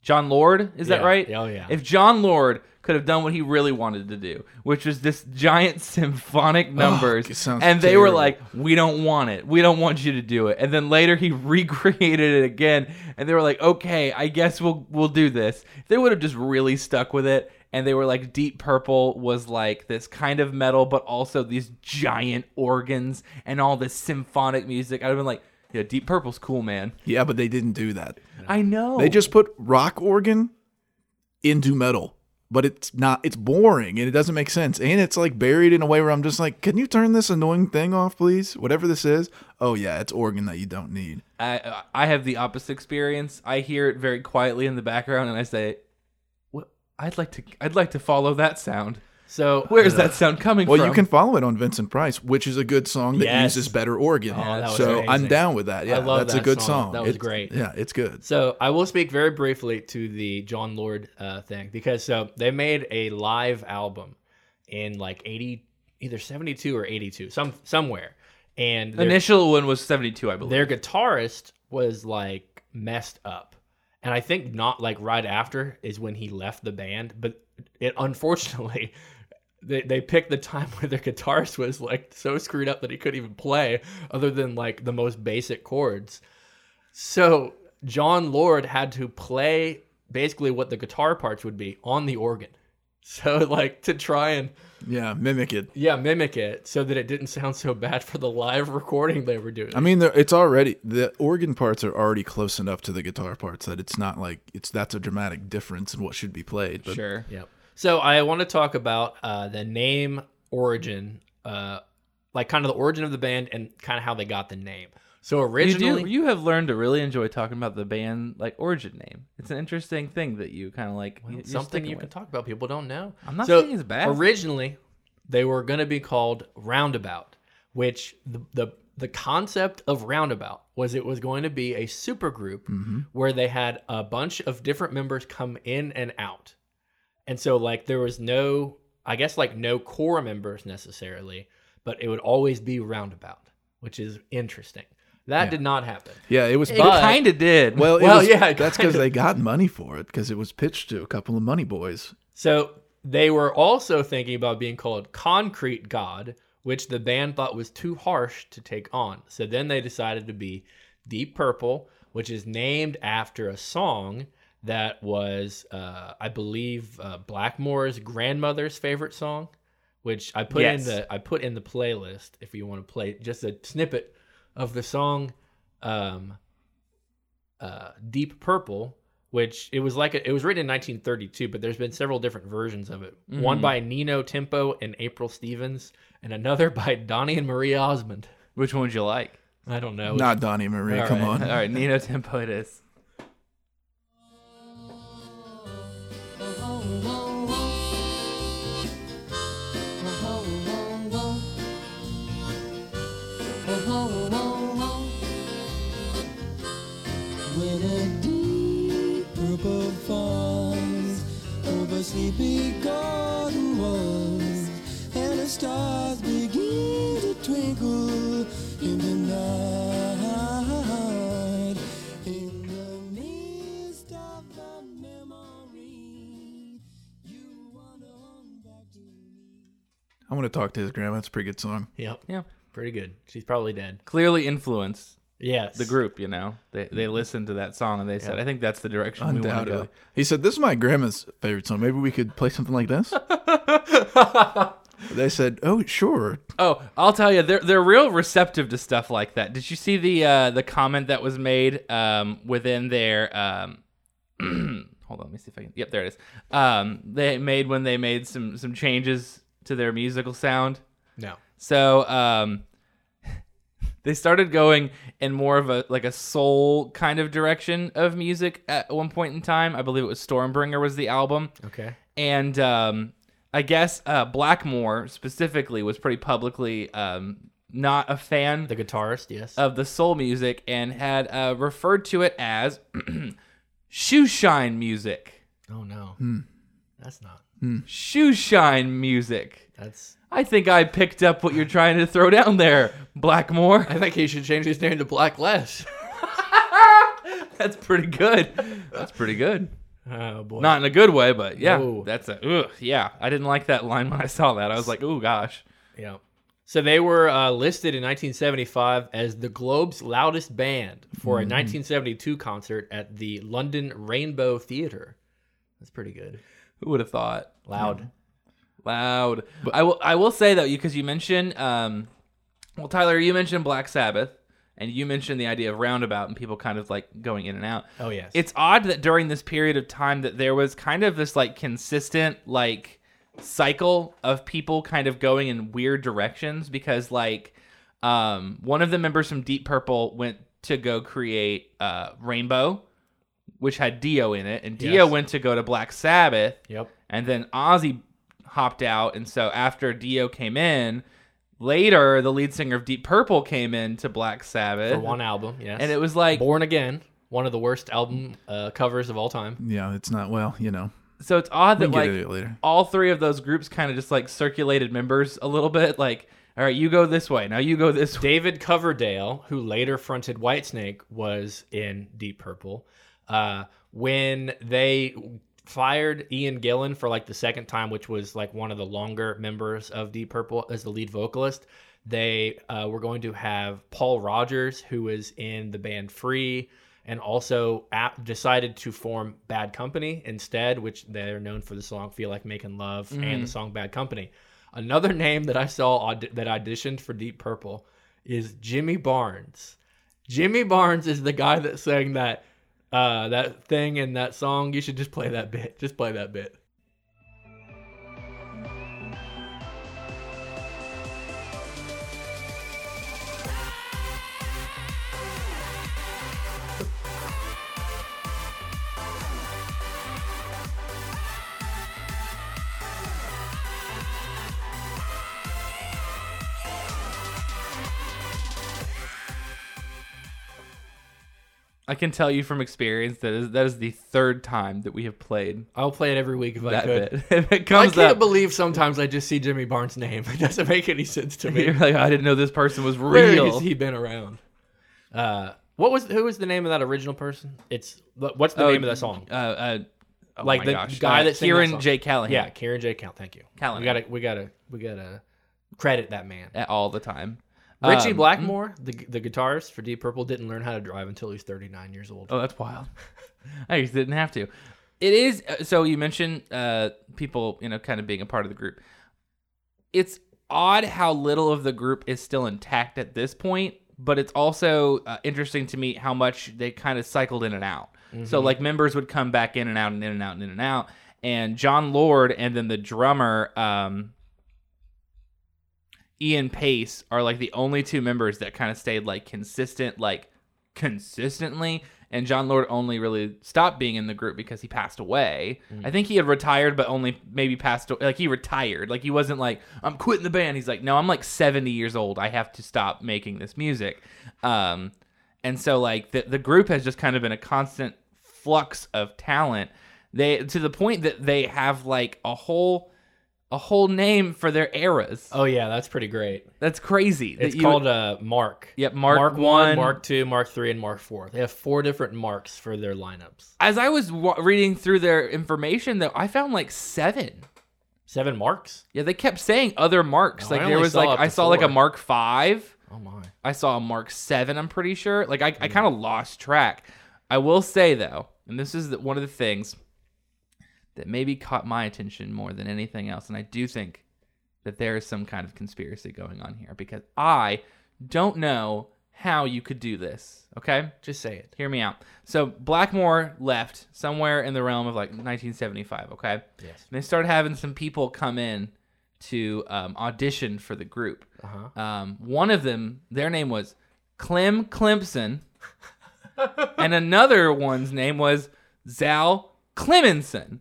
Jon Lord, is that right? Oh, yeah. If Jon Lord could have done what he really wanted to do, which was this giant symphonic numbers, sounds and they were like, "We don't want it. We don't want you to do it." And then later he recreated it again, and they were like, "Okay, I guess we'll we'll do this." They would have just really stuck with it. And they were like, Deep Purple was like this kind of metal, but also these giant organs and all this symphonic music. I'd have been like, yeah, Deep Purple's cool, man. yeah, but they didn't do that. I know. They just put rock organ into metal, but it's not. It's boring and it doesn't make sense. And it's like buried in a way where I'm just like, can you turn this annoying thing off, please? Whatever this is. Oh yeah, it's organ that you don't need. I I have the opposite experience. I hear it very quietly in the background, and I say, "What? I'd like to. I'd like to follow that sound. So Where is that sound coming Well, from?" Well, you can follow it on Vincent Price, which is a good song that Yes. uses better organ. Oh, that was so I'm down with that. Yeah, love that's a good song. song. That was It's- great. Yeah, it's good. So I will speak very briefly to the Jon Lord uh, thing because so they made a live album in like eighty, either seventy two or eighty two, some somewhere, and their, Initial one was seventy two, I believe. their guitarist was like messed up, and I think not like right after is when he left the band, but it unfortunately. They, they picked the time where their guitarist was like so screwed up that he couldn't even play other than like the most basic chords. So Jon Lord had to play basically what the guitar parts would be on the organ. So like to try and Yeah, mimic it. yeah mimic it so that it didn't sound so bad for the live recording they were doing. I mean, it's already the organ parts are already close enough to the guitar parts that it's not like it's that's a dramatic difference in what should be played. But sure. Yep. So I want to talk about uh, the name origin, uh, like kind of the origin of the band and kind of how they got the name. So You, originally, do, you have learned to really enjoy talking about the band like origin name. It's an interesting thing that you kind of like. Well, something you with. can talk about. People don't know. I'm not so saying it's bad. Originally, they were going to be called Roundabout, which the the the concept of Roundabout was it was going to be a super group where they had a bunch of different members come in and out. And so like there was no I guess like no core members necessarily, but it would always be Roundabout, which is interesting. That Yeah. did not happen. Yeah, it was. It kind of did. well, it Well, was, yeah, that's because they got money for it because it was pitched to a couple of money boys. So they were also thinking about being called Concrete God, which the band thought was too harsh to take on. So then they decided to be Deep Purple, which is named after a song that was, uh, I believe, uh, Blackmore's grandmother's favorite song, which I put Yes. in the I put in the playlist if you want to play just a snippet of the song. Um, uh, Deep Purple, which it was like a, it was written in 1932, but there's been several different versions of it. One Mm-hmm. by Nino Tempo and April Stevens, and another by Donny and Marie Osmond. Which one would you like? I don't know. Not Donny Marie. All come right. on. All right, Nino Tempo it is. Over sleepy garden walls, and the stars begin to twinkle in the night, in the midst of the memory, you wander on back to me. I want to talk to his grandma. It's a pretty good song. Yep. Yeah. Pretty good. She's probably dead. Clearly influenced Yes. the group, you know. They they listened to that song and they said, I think that's the direction we want to Undoubtedly. go. He said, This is my grandma's favorite song. Maybe we could play something like this? they said, Oh, sure. Oh, I'll tell you, they're they're real receptive to stuff like that. Did you see the uh, the comment that was made um, within their um, hold on, let me see if I can. Yep, there it is. Um, they made when they made some some changes to their musical sound. No. So um, they started going in more of a like a soul kind of direction of music at one point in time. I believe it was Stormbringer was the album Okay. and um, I guess uh, Blackmore specifically was pretty publicly um, not a fan The guitarist, yes. of the soul music and had uh, referred to it as shoe shine music. oh no. hmm. That's not. Shoe shine music. That's. I think I picked up what you're trying to throw down there, Blackmore. I think he should change his name to Black Less. That's pretty good. That's pretty good. oh boy. Not in a good way, but yeah, No. that's a ugh, yeah. I didn't like that line when I saw that. I was like, oh gosh. Yeah. So they were uh, listed in 1975 as the Globe's loudest band for a 1972 concert at the London Rainbow Theatre. That's pretty good. Who would have thought? Loud. Loud. I will. I will say though, because you mentioned, um, well, Tyler, you mentioned Black Sabbath, and you mentioned the idea of roundabout and people kind of like going in and out. Oh yes. It's odd that during this period of time that there was kind of this like consistent like cycle of people kind of going in weird directions because like um one of the members from Deep Purple went to go create uh Rainbow which had Dio in it and Dio Yes. went to go to Black Sabbath Yep. and then Ozzy hopped out and so after Dio came in later the lead singer of Deep Purple came in to Black Sabbath For one album, yes. and it was like Born Again, one of the worst album uh, covers of all time. Yeah, it's not, well, you know. so it's odd that like get into it later. all three of those groups kind of just like circulated members a little bit. Like, all right, you go this way. Now you go this way. David Coverdale, who later fronted Whitesnake, was in Deep Purple. Uh, when they fired Ian Gillan for like the second time, which was like one of the longer members of Deep Purple as the lead vocalist, they uh, were going to have Paul Rodgers, who was in the band Free, and also ap- decided to form Bad Company instead, which they're known for the song "Feel Like Making Love" and the song "Bad Company." Another name that I saw aud- that auditioned for Deep Purple is Jimmy Barnes. Jimmy Barnes is the guy that sang that uh, that thing and that song. You should just play that bit. Just play that bit. I can tell you from experience that is that is the third time that we have played I'll play it every week if I that could. bit. If it I comes can't up, believe sometimes I just see Jimmy Barnes' name. It doesn't make any sense to me. you're like, I didn't know this person was Where real. has he been around? Uh, what was who was the name of that original person? It's what's the Oh, name of that song? Uh, uh, oh Like my the gosh. guy Uh, that sang that Kieran song. J. Callahan. Yeah, Kieran J. Count. Thank you. Callahan. We gotta we gotta we gotta credit that man. At all the time. Richie Um, Blackmore, the the guitarist for Deep Purple, didn't learn how to drive until he was 39 years old. Oh, that's wild. I just didn't have to. It is uh, so. You mentioned uh, people, you know, kind of being a part of the group. It's odd how little of the group is still intact at this point, but it's also uh, interesting to me how much they kind of cycled in and out. So, like, members would come back in and out and in and out and in and out. And Jon Lord and then the drummer, um, Ian Paice are like the only two members that kind of stayed like consistent, like consistently. And Jon Lord only really stopped being in the group because he passed away. I think he had retired, but only maybe passed like he retired. Like he wasn't like I'm quitting the band. He's like, no, I'm like 70 years old. I have to stop making this music. Um, and so like the the group has just kind of been a constant flux of talent. They to the point that they have like a whole a whole name for their eras. Oh yeah, that's pretty great. That's crazy. that It's you- called uh, Mark. Yep, Mark Mark one. one, Mark two, Mark three, and Mark four. They have four different marks for their lineups. As I was wa reading through their information, though, I found like seven. Seven marks. Yeah, they kept saying other marks. No, like there was like I saw like a. Mark five. Oh my. I saw a Mark seven. I'm pretty sure. Like I, I Hmm. kind of lost track. I will say though, and this is the, one of the things that maybe caught my attention more than anything else, and I do think that there is some kind of conspiracy going on here because I don't know how you could do this. Okay, Just say it. hear me out. So Blackmore left somewhere in the realm of like 1975. Okay, Yes. and they started having some people come in to um, audition for the group. Uh huh. Um, one of them, their name was Clem Clempson, and another one's name was Zal Cleminson.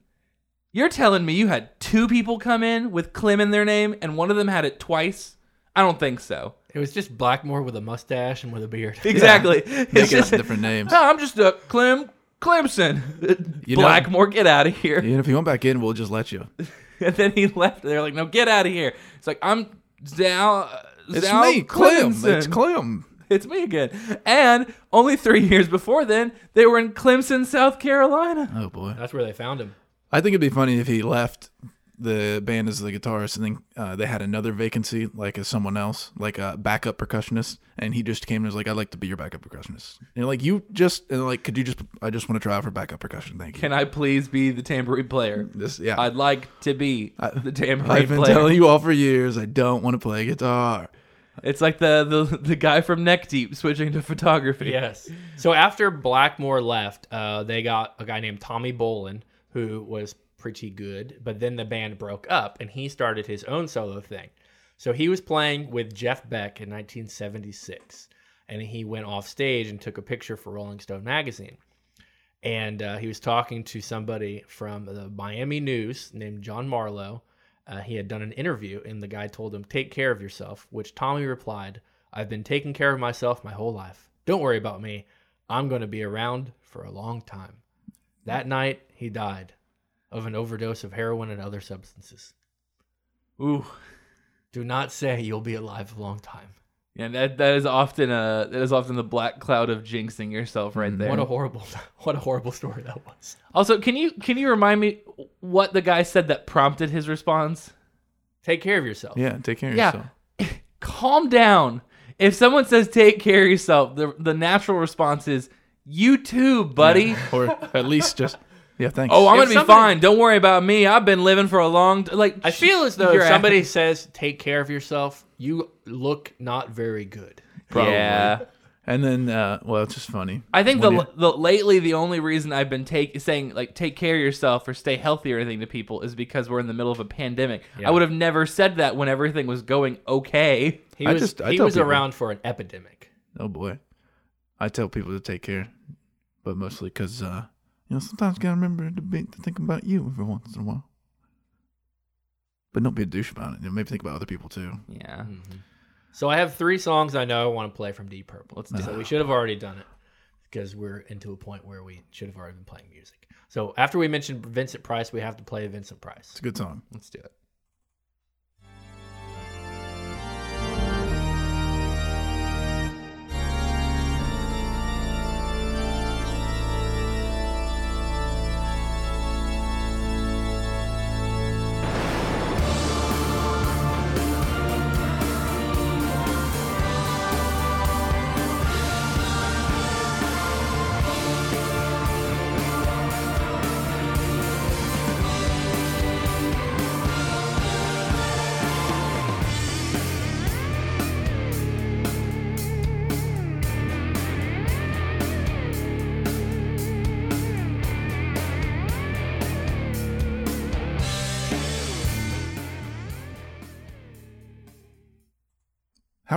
You're telling me you had two people come in with Clem in their name, and one of them had it twice? I don't think so. It was just Blackmore with a mustache and with a beard. Exactly. It's Making just, up different names. no, I'm just a Clem Clempson. You know- Blackmore, get out of here. And if you want back in, we'll just let you. And then he left. They're like, no, get out of here. It's like, I'm Zal. It's Zal me, Clem. Clemson. It's Clem. It's me again. And only three years before then, they were in Clemson, South Carolina. Oh boy. That's where they found him. I think it'd be funny if he left the band as the guitarist and then uh, they had another vacancy, like as someone else, like a backup percussionist, and he just came and was like, "I'd like to be your backup percussionist." And like, you just and like, could you just? I just want to try out for backup percussion. Thank you. Can I please be the tambourine player? this, yeah. I'd like to be the tambourine I've been player. telling you all for years. I don't want to play guitar. It's like the, the the guy from Neck Deep switching to photography. Yes. So after Blackmore left, uh, they got a guy named Tommy Bolin who was pretty good, but then the band broke up and he started his own solo thing. So he was playing with Jeff Beck in 1976, and he went off stage and took a picture for Rolling Stone magazine. And uh, he was talking to somebody from the Miami News named John Marlowe. Uh, he had done an interview, and the guy told him, Take care of yourself, which Tommy replied, I've been taking care of myself my whole life. Don't worry about me. I'm going to be around for a long time. That night, he died of an overdose of heroin and other substances. Ooh. Do not say you'll be alive a long time. Yeah, that that is often a that is often the black cloud of jinxing yourself right mm, there. What a horrible, what a horrible story that was. also, can you can you remind me what the guy said that prompted his response? Take care of yourself. Yeah, take care of Yeah. yourself. Calm down. If someone says take care of yourself, the the natural response is you too, buddy. or at least just yeah. Thanks. Oh, I'm If gonna be somebody- fine. Don't worry about me. I've been living for a long t- like. I feel as though You're if at- somebody says take care of yourself, you look not very good. Probably. Yeah. And then, uh, well, it's just funny. I think When the, you- the lately the only reason I've been take saying like take care of yourself or stay healthy or anything to people is because we're in the middle of a pandemic. Yeah. I would have never said that when everything was going okay. He I was just- I he tell was people- around for an epidemic. Oh boy, I tell people to take care, but mostly because uh, you know sometimes you gotta remember to, be, to think about you every once in a while. But don't be a douche about it. You know, maybe think about other people too. Yeah. So I have three songs I know I want to play from Deep Purple. Let's do it. we ah. should have already done it because we're into a point where we should have already been playing music. So after we mentioned Vincent Price, we have to play Vincent Price. It's a good song. Let's do it.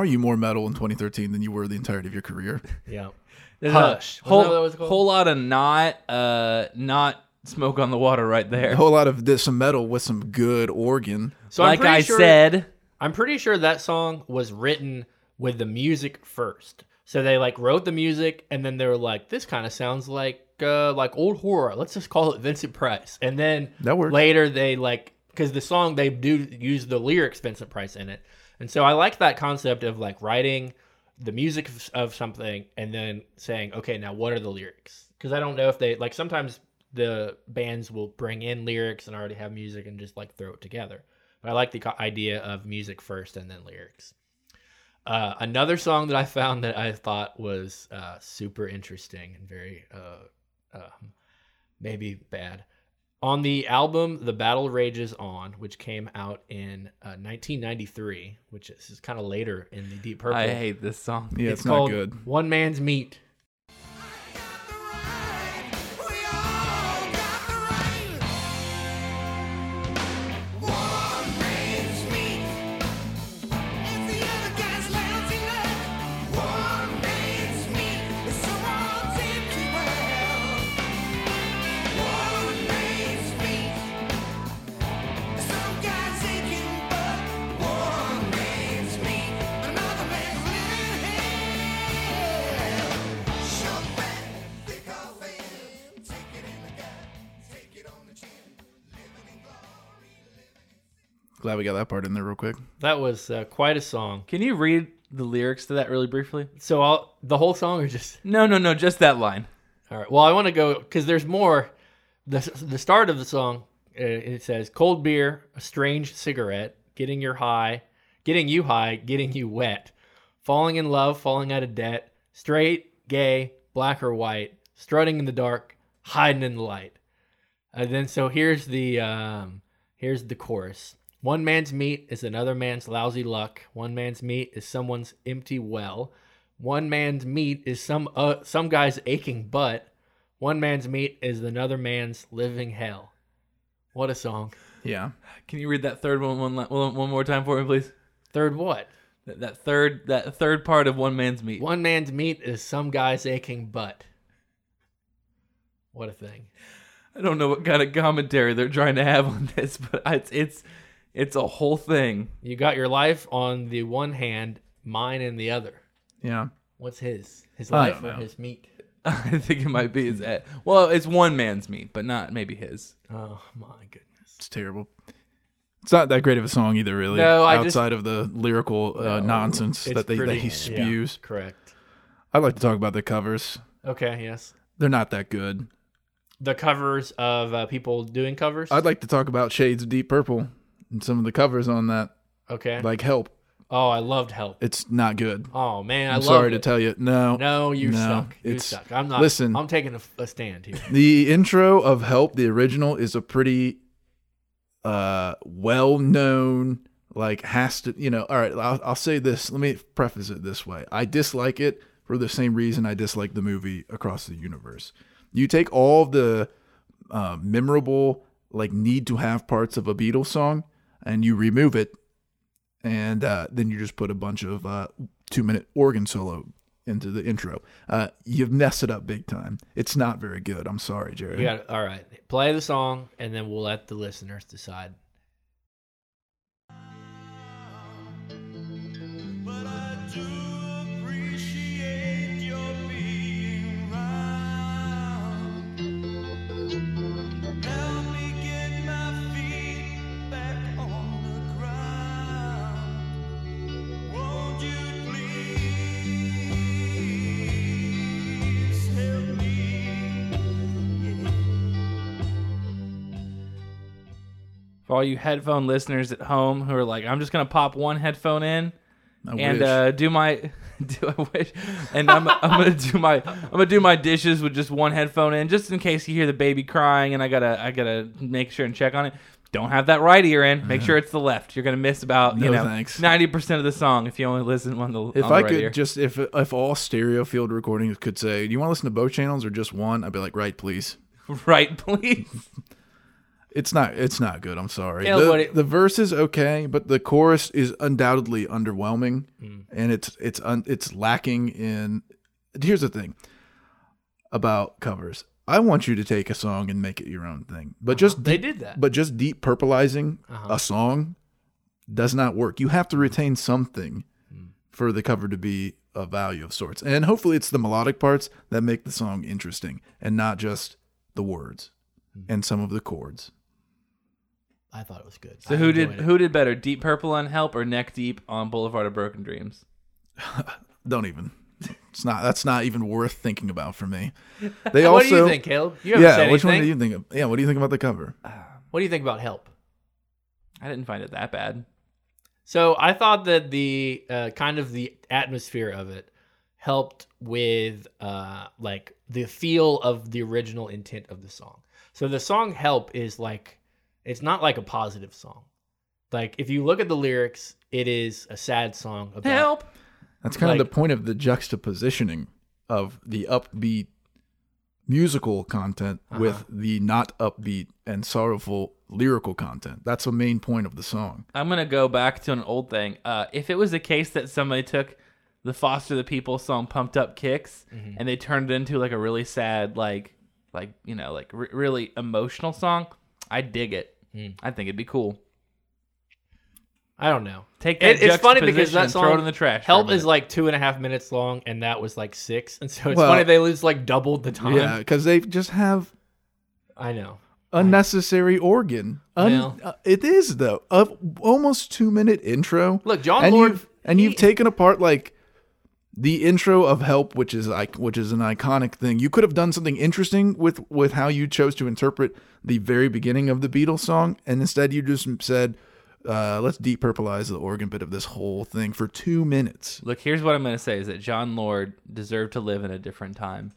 Are you more metal in 2013 than you were the entirety of your career? Yeah. Hush. Wasn't Whole, that what that was called? whole lot of not uh not smoke on the water right there. A whole lot of this some metal with some good organ. So I'm like pretty I sure- said, I'm pretty sure that song was written with the music first. So they like wrote the music and then they were like, this kind of sounds like uh like old horror. Let's just call it Vincent Price. And then That works. later they like because the song they do use the lyrics Vincent Price in it. And so I like that concept of like writing the music of, of something and then saying, okay, now what are the lyrics? Because I don't know if they like sometimes the bands will bring in lyrics and already have music and just like throw it together. But I like the idea of music first and then lyrics. Uh, another song that I found that I thought was uh, super interesting and very uh, um, maybe bad. On the album The Battle Rages On, which came out in uh, 1993, which is, is kind of later in the Deep Purple. I hate this song. Yeah, it's, it's, not called good. One Man's Meat. Glad we got that part in there real quick. That was uh, quite a song. Can you read the lyrics to that really briefly? So I'll, the whole song or just No, no, no, just that line. All right. Well, I want to go because there's more. the The start of the song uh, it says cold beer, a strange cigarette, getting your high, getting you high, getting you wet, falling in love, falling out of debt, straight, gay, black or white, strutting in the dark, hiding in the light. And then so here's the um, here's the chorus. One man's meat is another man's lousy luck. One man's meat is someone's empty well. One man's meat is some uh, some guy's aching butt. One man's meat is another man's living hell. What a song. Yeah. Can you read that third one one, la- one, one more time for me, please? Third what? That, that third that third part of one man's meat. One man's meat is some guy's aching butt. What a thing. I don't know what kind of commentary they're trying to have on this, but it's it's it's a whole thing. You got your life on the one hand, mine in the other. Yeah. What's his? His I life don't or know. his meat? I think it might be his. eh, Well, it's one man's meat, but not maybe his. Oh my goodness. It's terrible. It's not that great of a song either, really. No, I just- outside of the lyrical uh, nonsense It's that they that pretty- he yeah, spews. correct. I'd like to talk about the covers. Okay, yes. They're not that good. The covers of uh, people doing covers. I'd like to talk about Shades of Deep Purple and some of the covers on that, okay. like Help. oh, I loved Help. It's not good. Oh man, I I'm love sorry it. to tell you. No. No, you No, suck. You it's- suck. I'm not. listen. I'm taking a, a stand here. The intro of Help, the original, is a pretty uh well known like has to you know all right I'll, I'll say this let me preface it this way i dislike it for the same reason i dislike the movie across the universe you take all the uh, memorable like need to have parts of a beatles song and you remove it and uh, then you just put a bunch of uh, two minute organ solo into the intro uh, you've messed it up big time it's not very good i'm sorry Jerry. Got all right. Play the song, and then we'll let the listeners decide. For all you headphone listeners at home who are like, I'm just gonna pop one headphone in I and uh, do my do I wish and I'm, I'm gonna do my I'm gonna do my dishes with just one headphone in just in case you hear the baby crying and I gotta I gotta make sure and check on it. Don't have that right ear in. Make sure it's the left. You're gonna miss about you No know thanks. ninety percent of the song if you only listen on the if on the I right could ear. just if if all stereo field recordings could say, "Do you want to listen to both channels or just one?" I'd be like, "Right, please." right, please. It's not. It's not good. I'm sorry. Yeah, the, it- the verse is okay, but the chorus is undoubtedly underwhelming, Hmm. and it's it's un, it's lacking in. Here's the thing about covers. I want you to take a song and make it your own thing, but just Uh-huh. They deep, did that. But just deep purpleizing Uh-huh. a song does not work. You have to retain something Hmm. for the cover to be a value of sorts, and hopefully it's the melodic parts that make the song interesting, and not just the words Hmm. and some of the chords. I thought it was good. So I who did it. who did better, Deep Purple on Help or Neck Deep on Boulevard of Broken Dreams? Don't even. It's not. That's not even worth thinking about for me. They what also. do you think, Caleb? You haven't yeah. said Which one do you think? Of? Yeah. What do you think about the cover? What do you think about Help? I didn't find it that bad. So I thought that the uh, kind of the atmosphere of it helped with uh, like the feel of the original intent of the song. So the song "Help" is like it's not like a positive song. Like if you look at the lyrics, it is a sad song about Help. That's kind of the point of the juxtapositioning of the upbeat musical content Uh-huh. with the not upbeat and sorrowful lyrical content. That's the main point of the song. I'm gonna go back to an old thing. Uh, if it was a case that somebody took the Foster the People song "Pumped Up Kicks" Mm-hmm. and they turned it into like a really sad, like, like you know, like re- really emotional song, I dig it. Mm. I think it'd be cool. I don't know. Take that It, it's funny because juxtaposition that song throw it in the trash. Help is like two and a half minutes long, and that was like six, and so it's Well- funny they lose like doubled the time. Yeah, because they just have I know. unnecessary organ. Un- Well. uh, it is though a almost two minute intro. Look, John and Lord, you've, and he- you've taken apart like the intro of Help, which is like which is an iconic thing. You could have done something interesting with with how you chose to interpret the very beginning of the Beatles song, and instead you just said, uh, "Let's deep purpleize the organ bit of this whole thing for two minutes." Look, here's what I'm going to say: is that Jon Lord deserved to live in a different time,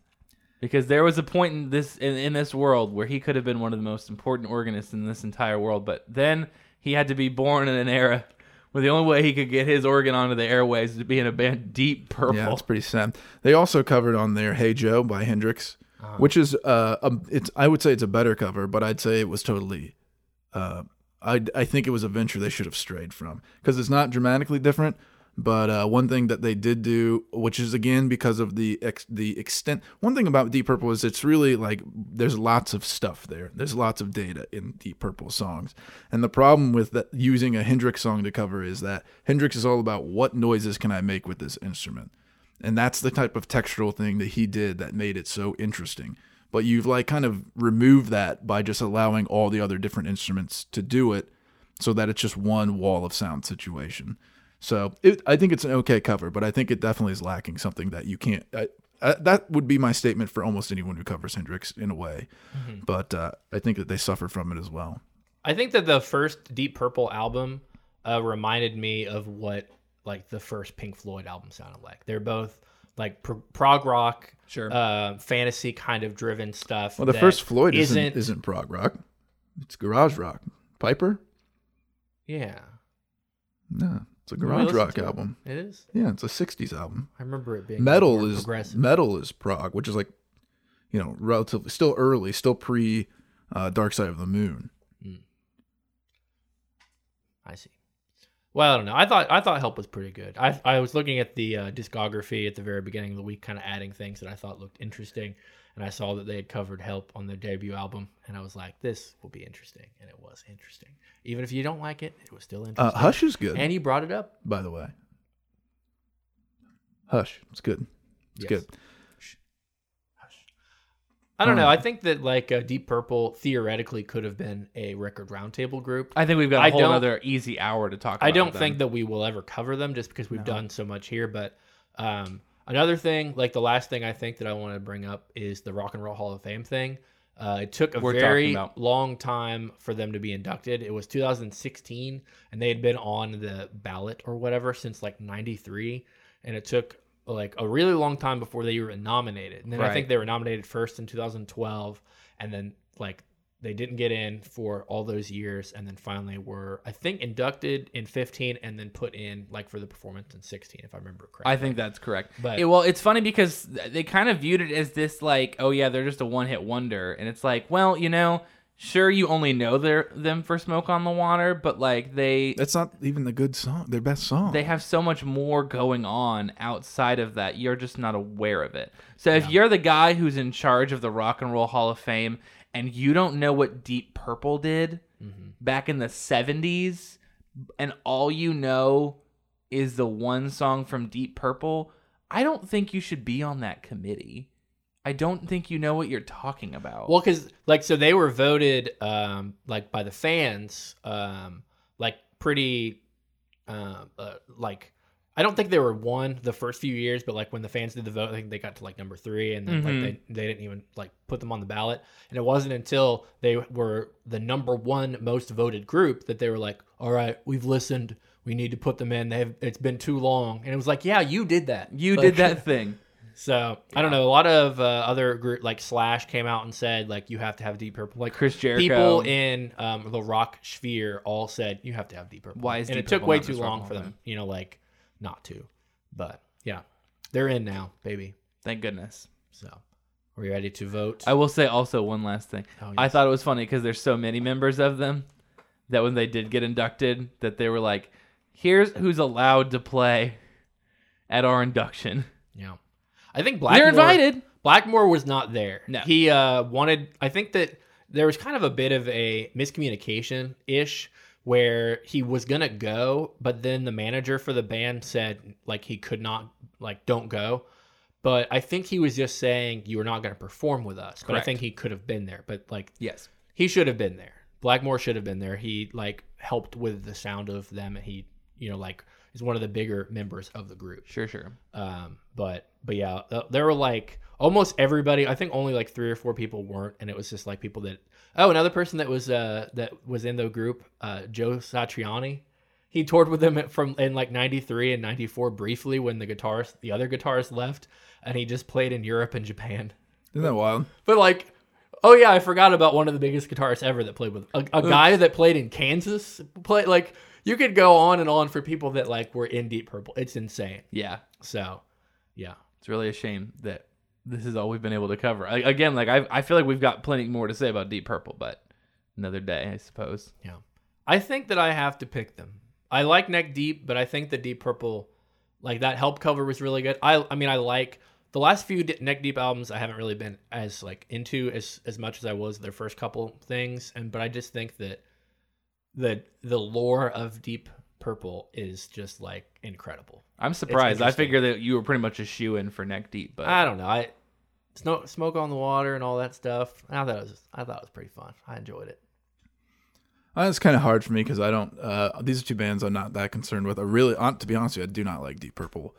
because there was a point in this in, in this world where he could have been one of the most important organists in this entire world. But then he had to be born in an era where the only way he could get his organ onto the airways is to be in a band Deep Purple. Yeah, it's pretty sad. They also covered on there "Hey Joe" by Hendrix, Uh-huh. which is uh, a, it's I would say it's a better cover, but I'd say it was totally. Uh, I I think it was a venture they should have strayed from because it's not dramatically different. But uh, one thing that they did do, which is again because of the ex- the extent, one thing about Deep Purple is it's really like there's lots of stuff there. There's lots of data in Deep Purple songs, and the problem with that using a Hendrix song to cover is that Hendrix is all about what noises can I make with this instrument, and that's the type of textural thing that he did that made it so interesting. But you've like kind of removed that by just allowing all the other different instruments to do it, so that it's just one wall of sound situation. So it, I think it's an okay cover, but I think it definitely is lacking something that you can't. I, I, that would be my statement for almost anyone who covers Hendrix in a way. But uh, I think that they suffer from it as well. I think that the first Deep Purple album uh, reminded me of what like the first Pink Floyd album sounded like. They're both like pro- prog rock, Sure. uh, fantasy kind of driven stuff. Well, the that first Floyd isn't isn't isn't prog rock; it's garage rock. Piper? yeah. No, it's a garage rock to it. album. It is. Yeah, it's a '60s album. I remember it being metal is progressive. metal is prog, which is like you know relatively still early, still pre uh, Dark Side of the Moon. I see. Well, I don't know. I thought I thought Help was pretty good. I I was looking at the uh, discography at the very beginning of the week, kind of adding things that I thought looked interesting, and I saw that they had covered Help on their debut album, and I was like, this will be interesting, and it was interesting. Even if you don't like it, it was still Uh, interesting. Hush is good, and you brought it up. by the way. Hush, it's good. It's Yes. good. I don't know. I think that like uh, Deep Purple theoretically could have been a record roundtable group. I think we've got a I whole other easy hour to talk. about I don't them. think that we will ever cover them just because we've done so much here. But um, another thing, like the last thing I think that I want to bring up is the Rock and Roll Hall of Fame thing. Uh, it took a We're very long time for them to be inducted. It was 2016, and they had been on the ballot or whatever since like '93, and it took like a really long time before they were nominated. And then I think they were nominated first in 2012, and then like they didn't get in for all those years, and then finally were I think inducted in 15, and then put in like for the performance in 16, if I remember correctly. I think that's correct. But- Yeah, well, it's funny because they kind of viewed it as this like, oh yeah, they're just a one-hit wonder, and it's like, well, you know, sure you only know their them for "Smoke on the Water," but like they That's not even the good song. Their best song. they have so much more going on outside of that. You're just not aware of it. So if you're the guy who's in charge of the Rock and Roll Hall of Fame and you don't know what Deep Purple did back in the 70s and all you know is the one song from Deep Purple, I don't think you should be on that committee. I don't think you know what you're talking about. Well, because like so they were voted um like by the fans um like pretty uh, uh like I don't think they were one the first few years, but like when the fans did the vote, I think they got to like number three, and then Mhm. like they, they didn't even like put them on the ballot. And it wasn't until they were the number one most voted group that they were like, "All right, we've listened. We need to put them in. They've it's been too long." And it was like, "Yeah, you did that. you Like- did that thing. so I don't know. A lot of uh, other group like Slash came out and said like you have to have Deep Purple. Like Chris Jericho. people in um, the rock sphere all said you have to have Deep Purple. Why is and Deep it took Purple way too long for them, you know, like not to. But yeah, they're in now, baby. Thank goodness. So are you ready to vote? I will say also one last thing. Oh, I thought it was funny because there's so many members of them that when they did get inducted, that they were like, "Here's who's allowed to play at our induction." yeah, I think Blackmore. You're invited. Blackmore was not there. No. He uh, wanted, I think that there was kind of a bit of a miscommunication ish where he was going to go, but then the manager for the band said, like, he could not, like, don't go. But I think he was just saying, you are not going to perform with us. But I think he could have been there. But, like, Yes. he should have been there. Blackmore should have been there. He, like, helped with the sound of them. And he, you know, like, is one of the bigger members of the group. Sure, sure. Um, but but yeah, there were like almost everybody. I think only like three or four people weren't, and it was just like people that. Oh, another person that was uh that was in the group, uh, Joe Satriani. He toured with them from in like '93 and '94 briefly when the guitarist, the other guitarist left, and he just played in Europe and Japan. Isn't that wild? But like, oh yeah, I forgot about one of the biggest guitarists ever that played with a, a guy that played in Kansas. Play like you could go on and on for people that like were in Deep Purple. It's insane. Yeah. So, yeah. It's really a shame that this is all we've been able to cover. I, again, like I, I feel like we've got plenty more to say about Deep Purple, but another day, I suppose. Yeah. I think that I have to pick them. I like Neck Deep, but I think the Deep Purple, like that help cover was really good. I I mean I like the last few Neck Deep albums. I haven't really been as like into as as much as I was their first couple things, and but I just think that the the lore of Deep Purple is just like incredible. I'm surprised. I interesting. figured that you were pretty much a shoe in for Neck Deep, but I don't know. I snow, smoke on the water and all that stuff. I thought it was I thought it was pretty fun. I enjoyed it. Uh, it's kind of hard for me because I don't. Uh, these are two bands I'm not that concerned with. I really, to be honest with you, I do not like Deep Purple,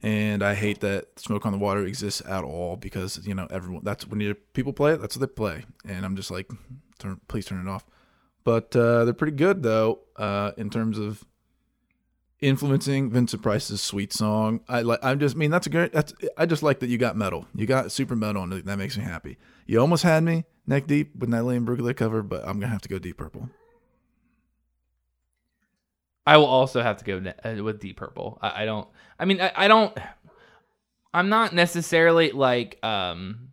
and I hate that Smoke on the Water exists at all because you know everyone. That's when you, people play it. That's what they play, and I'm just like, turn, please turn it off. But uh, they're pretty good though uh, in terms of influencing Vincent Price's "Sweet Song." I like. I'm just. I mean, that's a great. That's. I just like that you got metal. You got super metal, and that makes me happy. You almost had me neck deep with Natalie Imbruglia cover, but I'm gonna have to go Deep Purple. I will also have to go uh, with Deep Purple. I, I don't. I mean, I, I don't. I'm not necessarily like um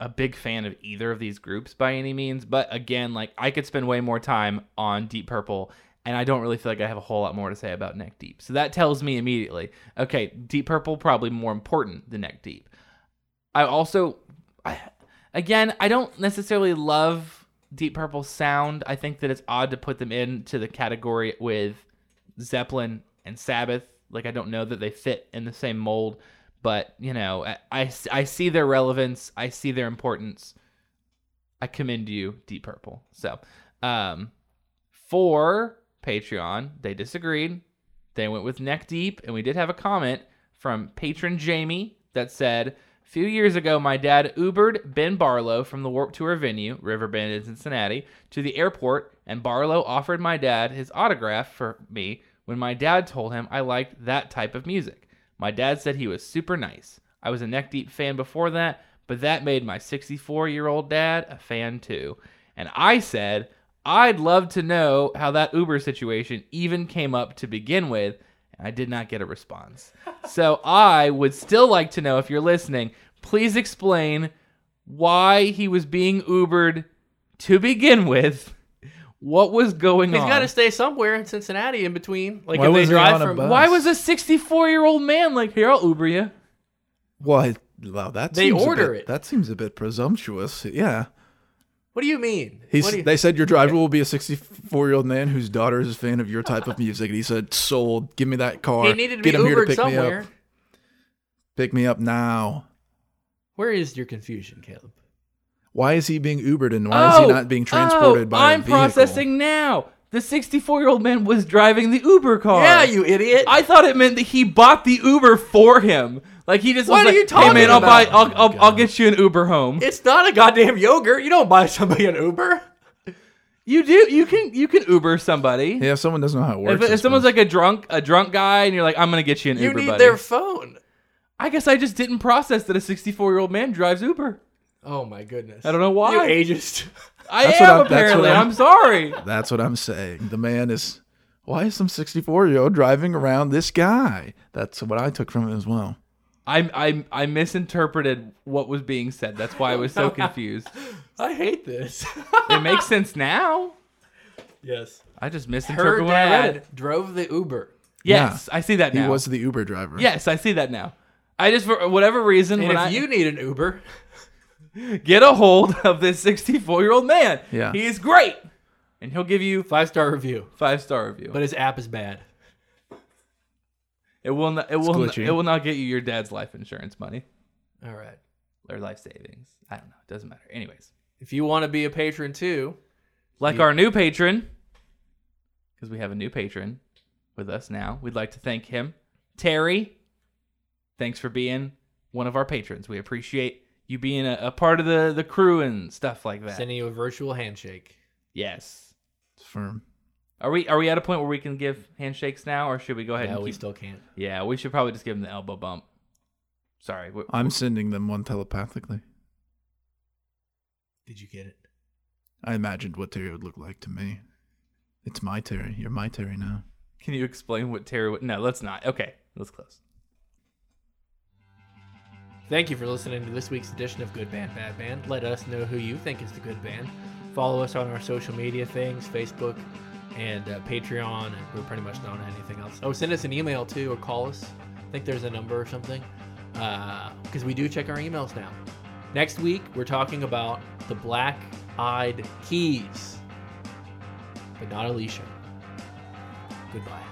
a big fan of either of these groups by any means, but again, like I could spend way more time on Deep Purple, and I don't really feel like I have a whole lot more to say about Neck Deep. So that tells me immediately, okay, Deep Purple probably more important than Neck Deep. I also, I, again, I don't necessarily love Deep Purple sound. I think that it's odd to put them into the category with Zeppelin and Sabbath. Like I don't know that they fit in the same mold, but you know, I, I, I see their relevance. I see their importance. I commend you, Deep Purple. So, um, for Patreon, they disagreed. They went with Neck Deep, and we did have a comment from patron Jamie that said, A few years ago, my dad Ubered Ben Barlow from the Warped Tour venue, Riverbend in Cincinnati, to the airport, and Barlow offered my dad his autograph for me when my dad told him I liked that type of music. My dad said he was super nice. I was a neck deep fan before that, but that made my 64 year old dad a fan too. And I said, I'd love to know how that Uber situation even came up to begin with. And I did not get a response. so I would still like to know if you're listening, please explain why he was being Ubered to begin with. What was going He's on? He's got to stay somewhere in Cincinnati in between. Like Why if they was he drive on a from. bus? Why was a 64 year old man like, here, I'll Uber you? Why? Well, that They seems a order bit- it. That seems a bit presumptuous. Yeah. What do you mean? He's, do you- they said your driver will be a 64 year old man whose daughter is a fan of your type of music. And he said, sold. Give me that car. he needed to Get be him here to Ubered pick me somewhere. up. Pick me up now. Where is your confusion, Caleb? Why is he being Ubered and why is he oh, not being transported oh, by a I'm vehicle? processing now. The 64 year old man was driving the Uber car. Yeah, you idiot. I thought it meant that he bought the Uber for him. Like he just What was are like, you "Hey talking man, I'll buy. I'll, I'll, I'll oh get you an Uber home." it's not a goddamn yogurt. You don't buy somebody an Uber. You do, you can, you can Uber somebody. Yeah, if someone doesn't know how it works. I if someone's like a drunk, a drunk guy, and you're like, "I'm gonna get you an You Uber," need buddy. their phone. I guess I just didn't process that a 64 year old man drives Uber. Oh my goodness. I don't know why. You ageist. I That's what am I'm- apparently. I'm- I'm sorry. That's what I'm saying. The man is. Why is some 64 year old driving around this guy? That's what I took from it as well. I, I, I misinterpreted what was being said. That's why I was so confused. I hate this. It makes sense now. yes. I just Her misinterpreted when I read dad it. drove the Uber. Yes, I see that He was the Uber driver. Yes, I see that now. I just for whatever reason And when if I you need an Uber, get a hold of this 64 year old man, Yeah. he is great, and he'll give you five star review. five star review. But his app is bad. it will not. It will. glitchy. It will not get you your dad's life insurance money All right. or life savings. I don't know. It doesn't matter. Anyways, If you want to be a patron too, like our new patron, because we have a new patron with us now. We'd like to thank him, Terry. Thanks for being one of our patrons. We appreciate you being a, a part of the the crew and stuff like that. sending you a virtual handshake. Yes. It's firm. Are we are we at a point where we can give handshakes now, or should we go ahead No, and we still can't. Yeah, we should probably just give them the elbow bump. Sorry. we- I'm sending them one telepathically. Did you get it? I imagined what Terry would look like to me. It's my Terry. You're my Terry now. Can you explain what Terry? Would, no, let's not. Okay, let's close. Thank you for listening to this week's edition of Good Band Bad Band. Let us know who you think is the good band. Follow us on our social media things, Facebook and uh, Patreon, and we're pretty much not on anything else. Oh, send us an email too, or call us. I think there's a number or something, because we do check our emails now. Next week, we're talking about the Black Eyed Keys, but not Alicia. Goodbye.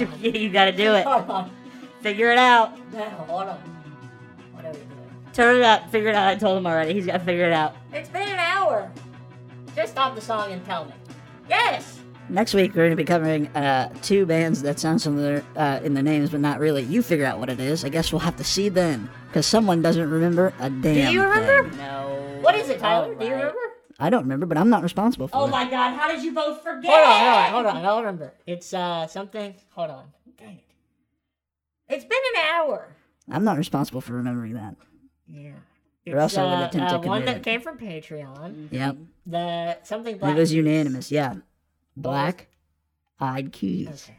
you gotta do it. Hold on. Figure it out. No, hold on. What are we doing? Turn it up. Figure it out. I told him already. He's gotta figure it out. It's been an hour. Just stop the song and tell me. Yes. Next week, we're going to be covering uh, two bands that sound similar uh, in the names, but not really. You figure out what it is. I guess we'll have to see then, because someone doesn't remember a damn Do you remember? thing. No. What is it, Tyler? Do you remember? I don't remember, but I'm not responsible for Oh it. my God! How did you both forget? Hold Hold on, on, hold on, hold on. I'll remember. It's uh something. Hold on. Dang it. It's been an hour. I'm not responsible for remembering that. Yeah. Or else It's, I would uh, attempt to uh, one commit that it. came from Patreon. Yep. The something black. It was unanimous, yeah. Black eyed keys. Okay.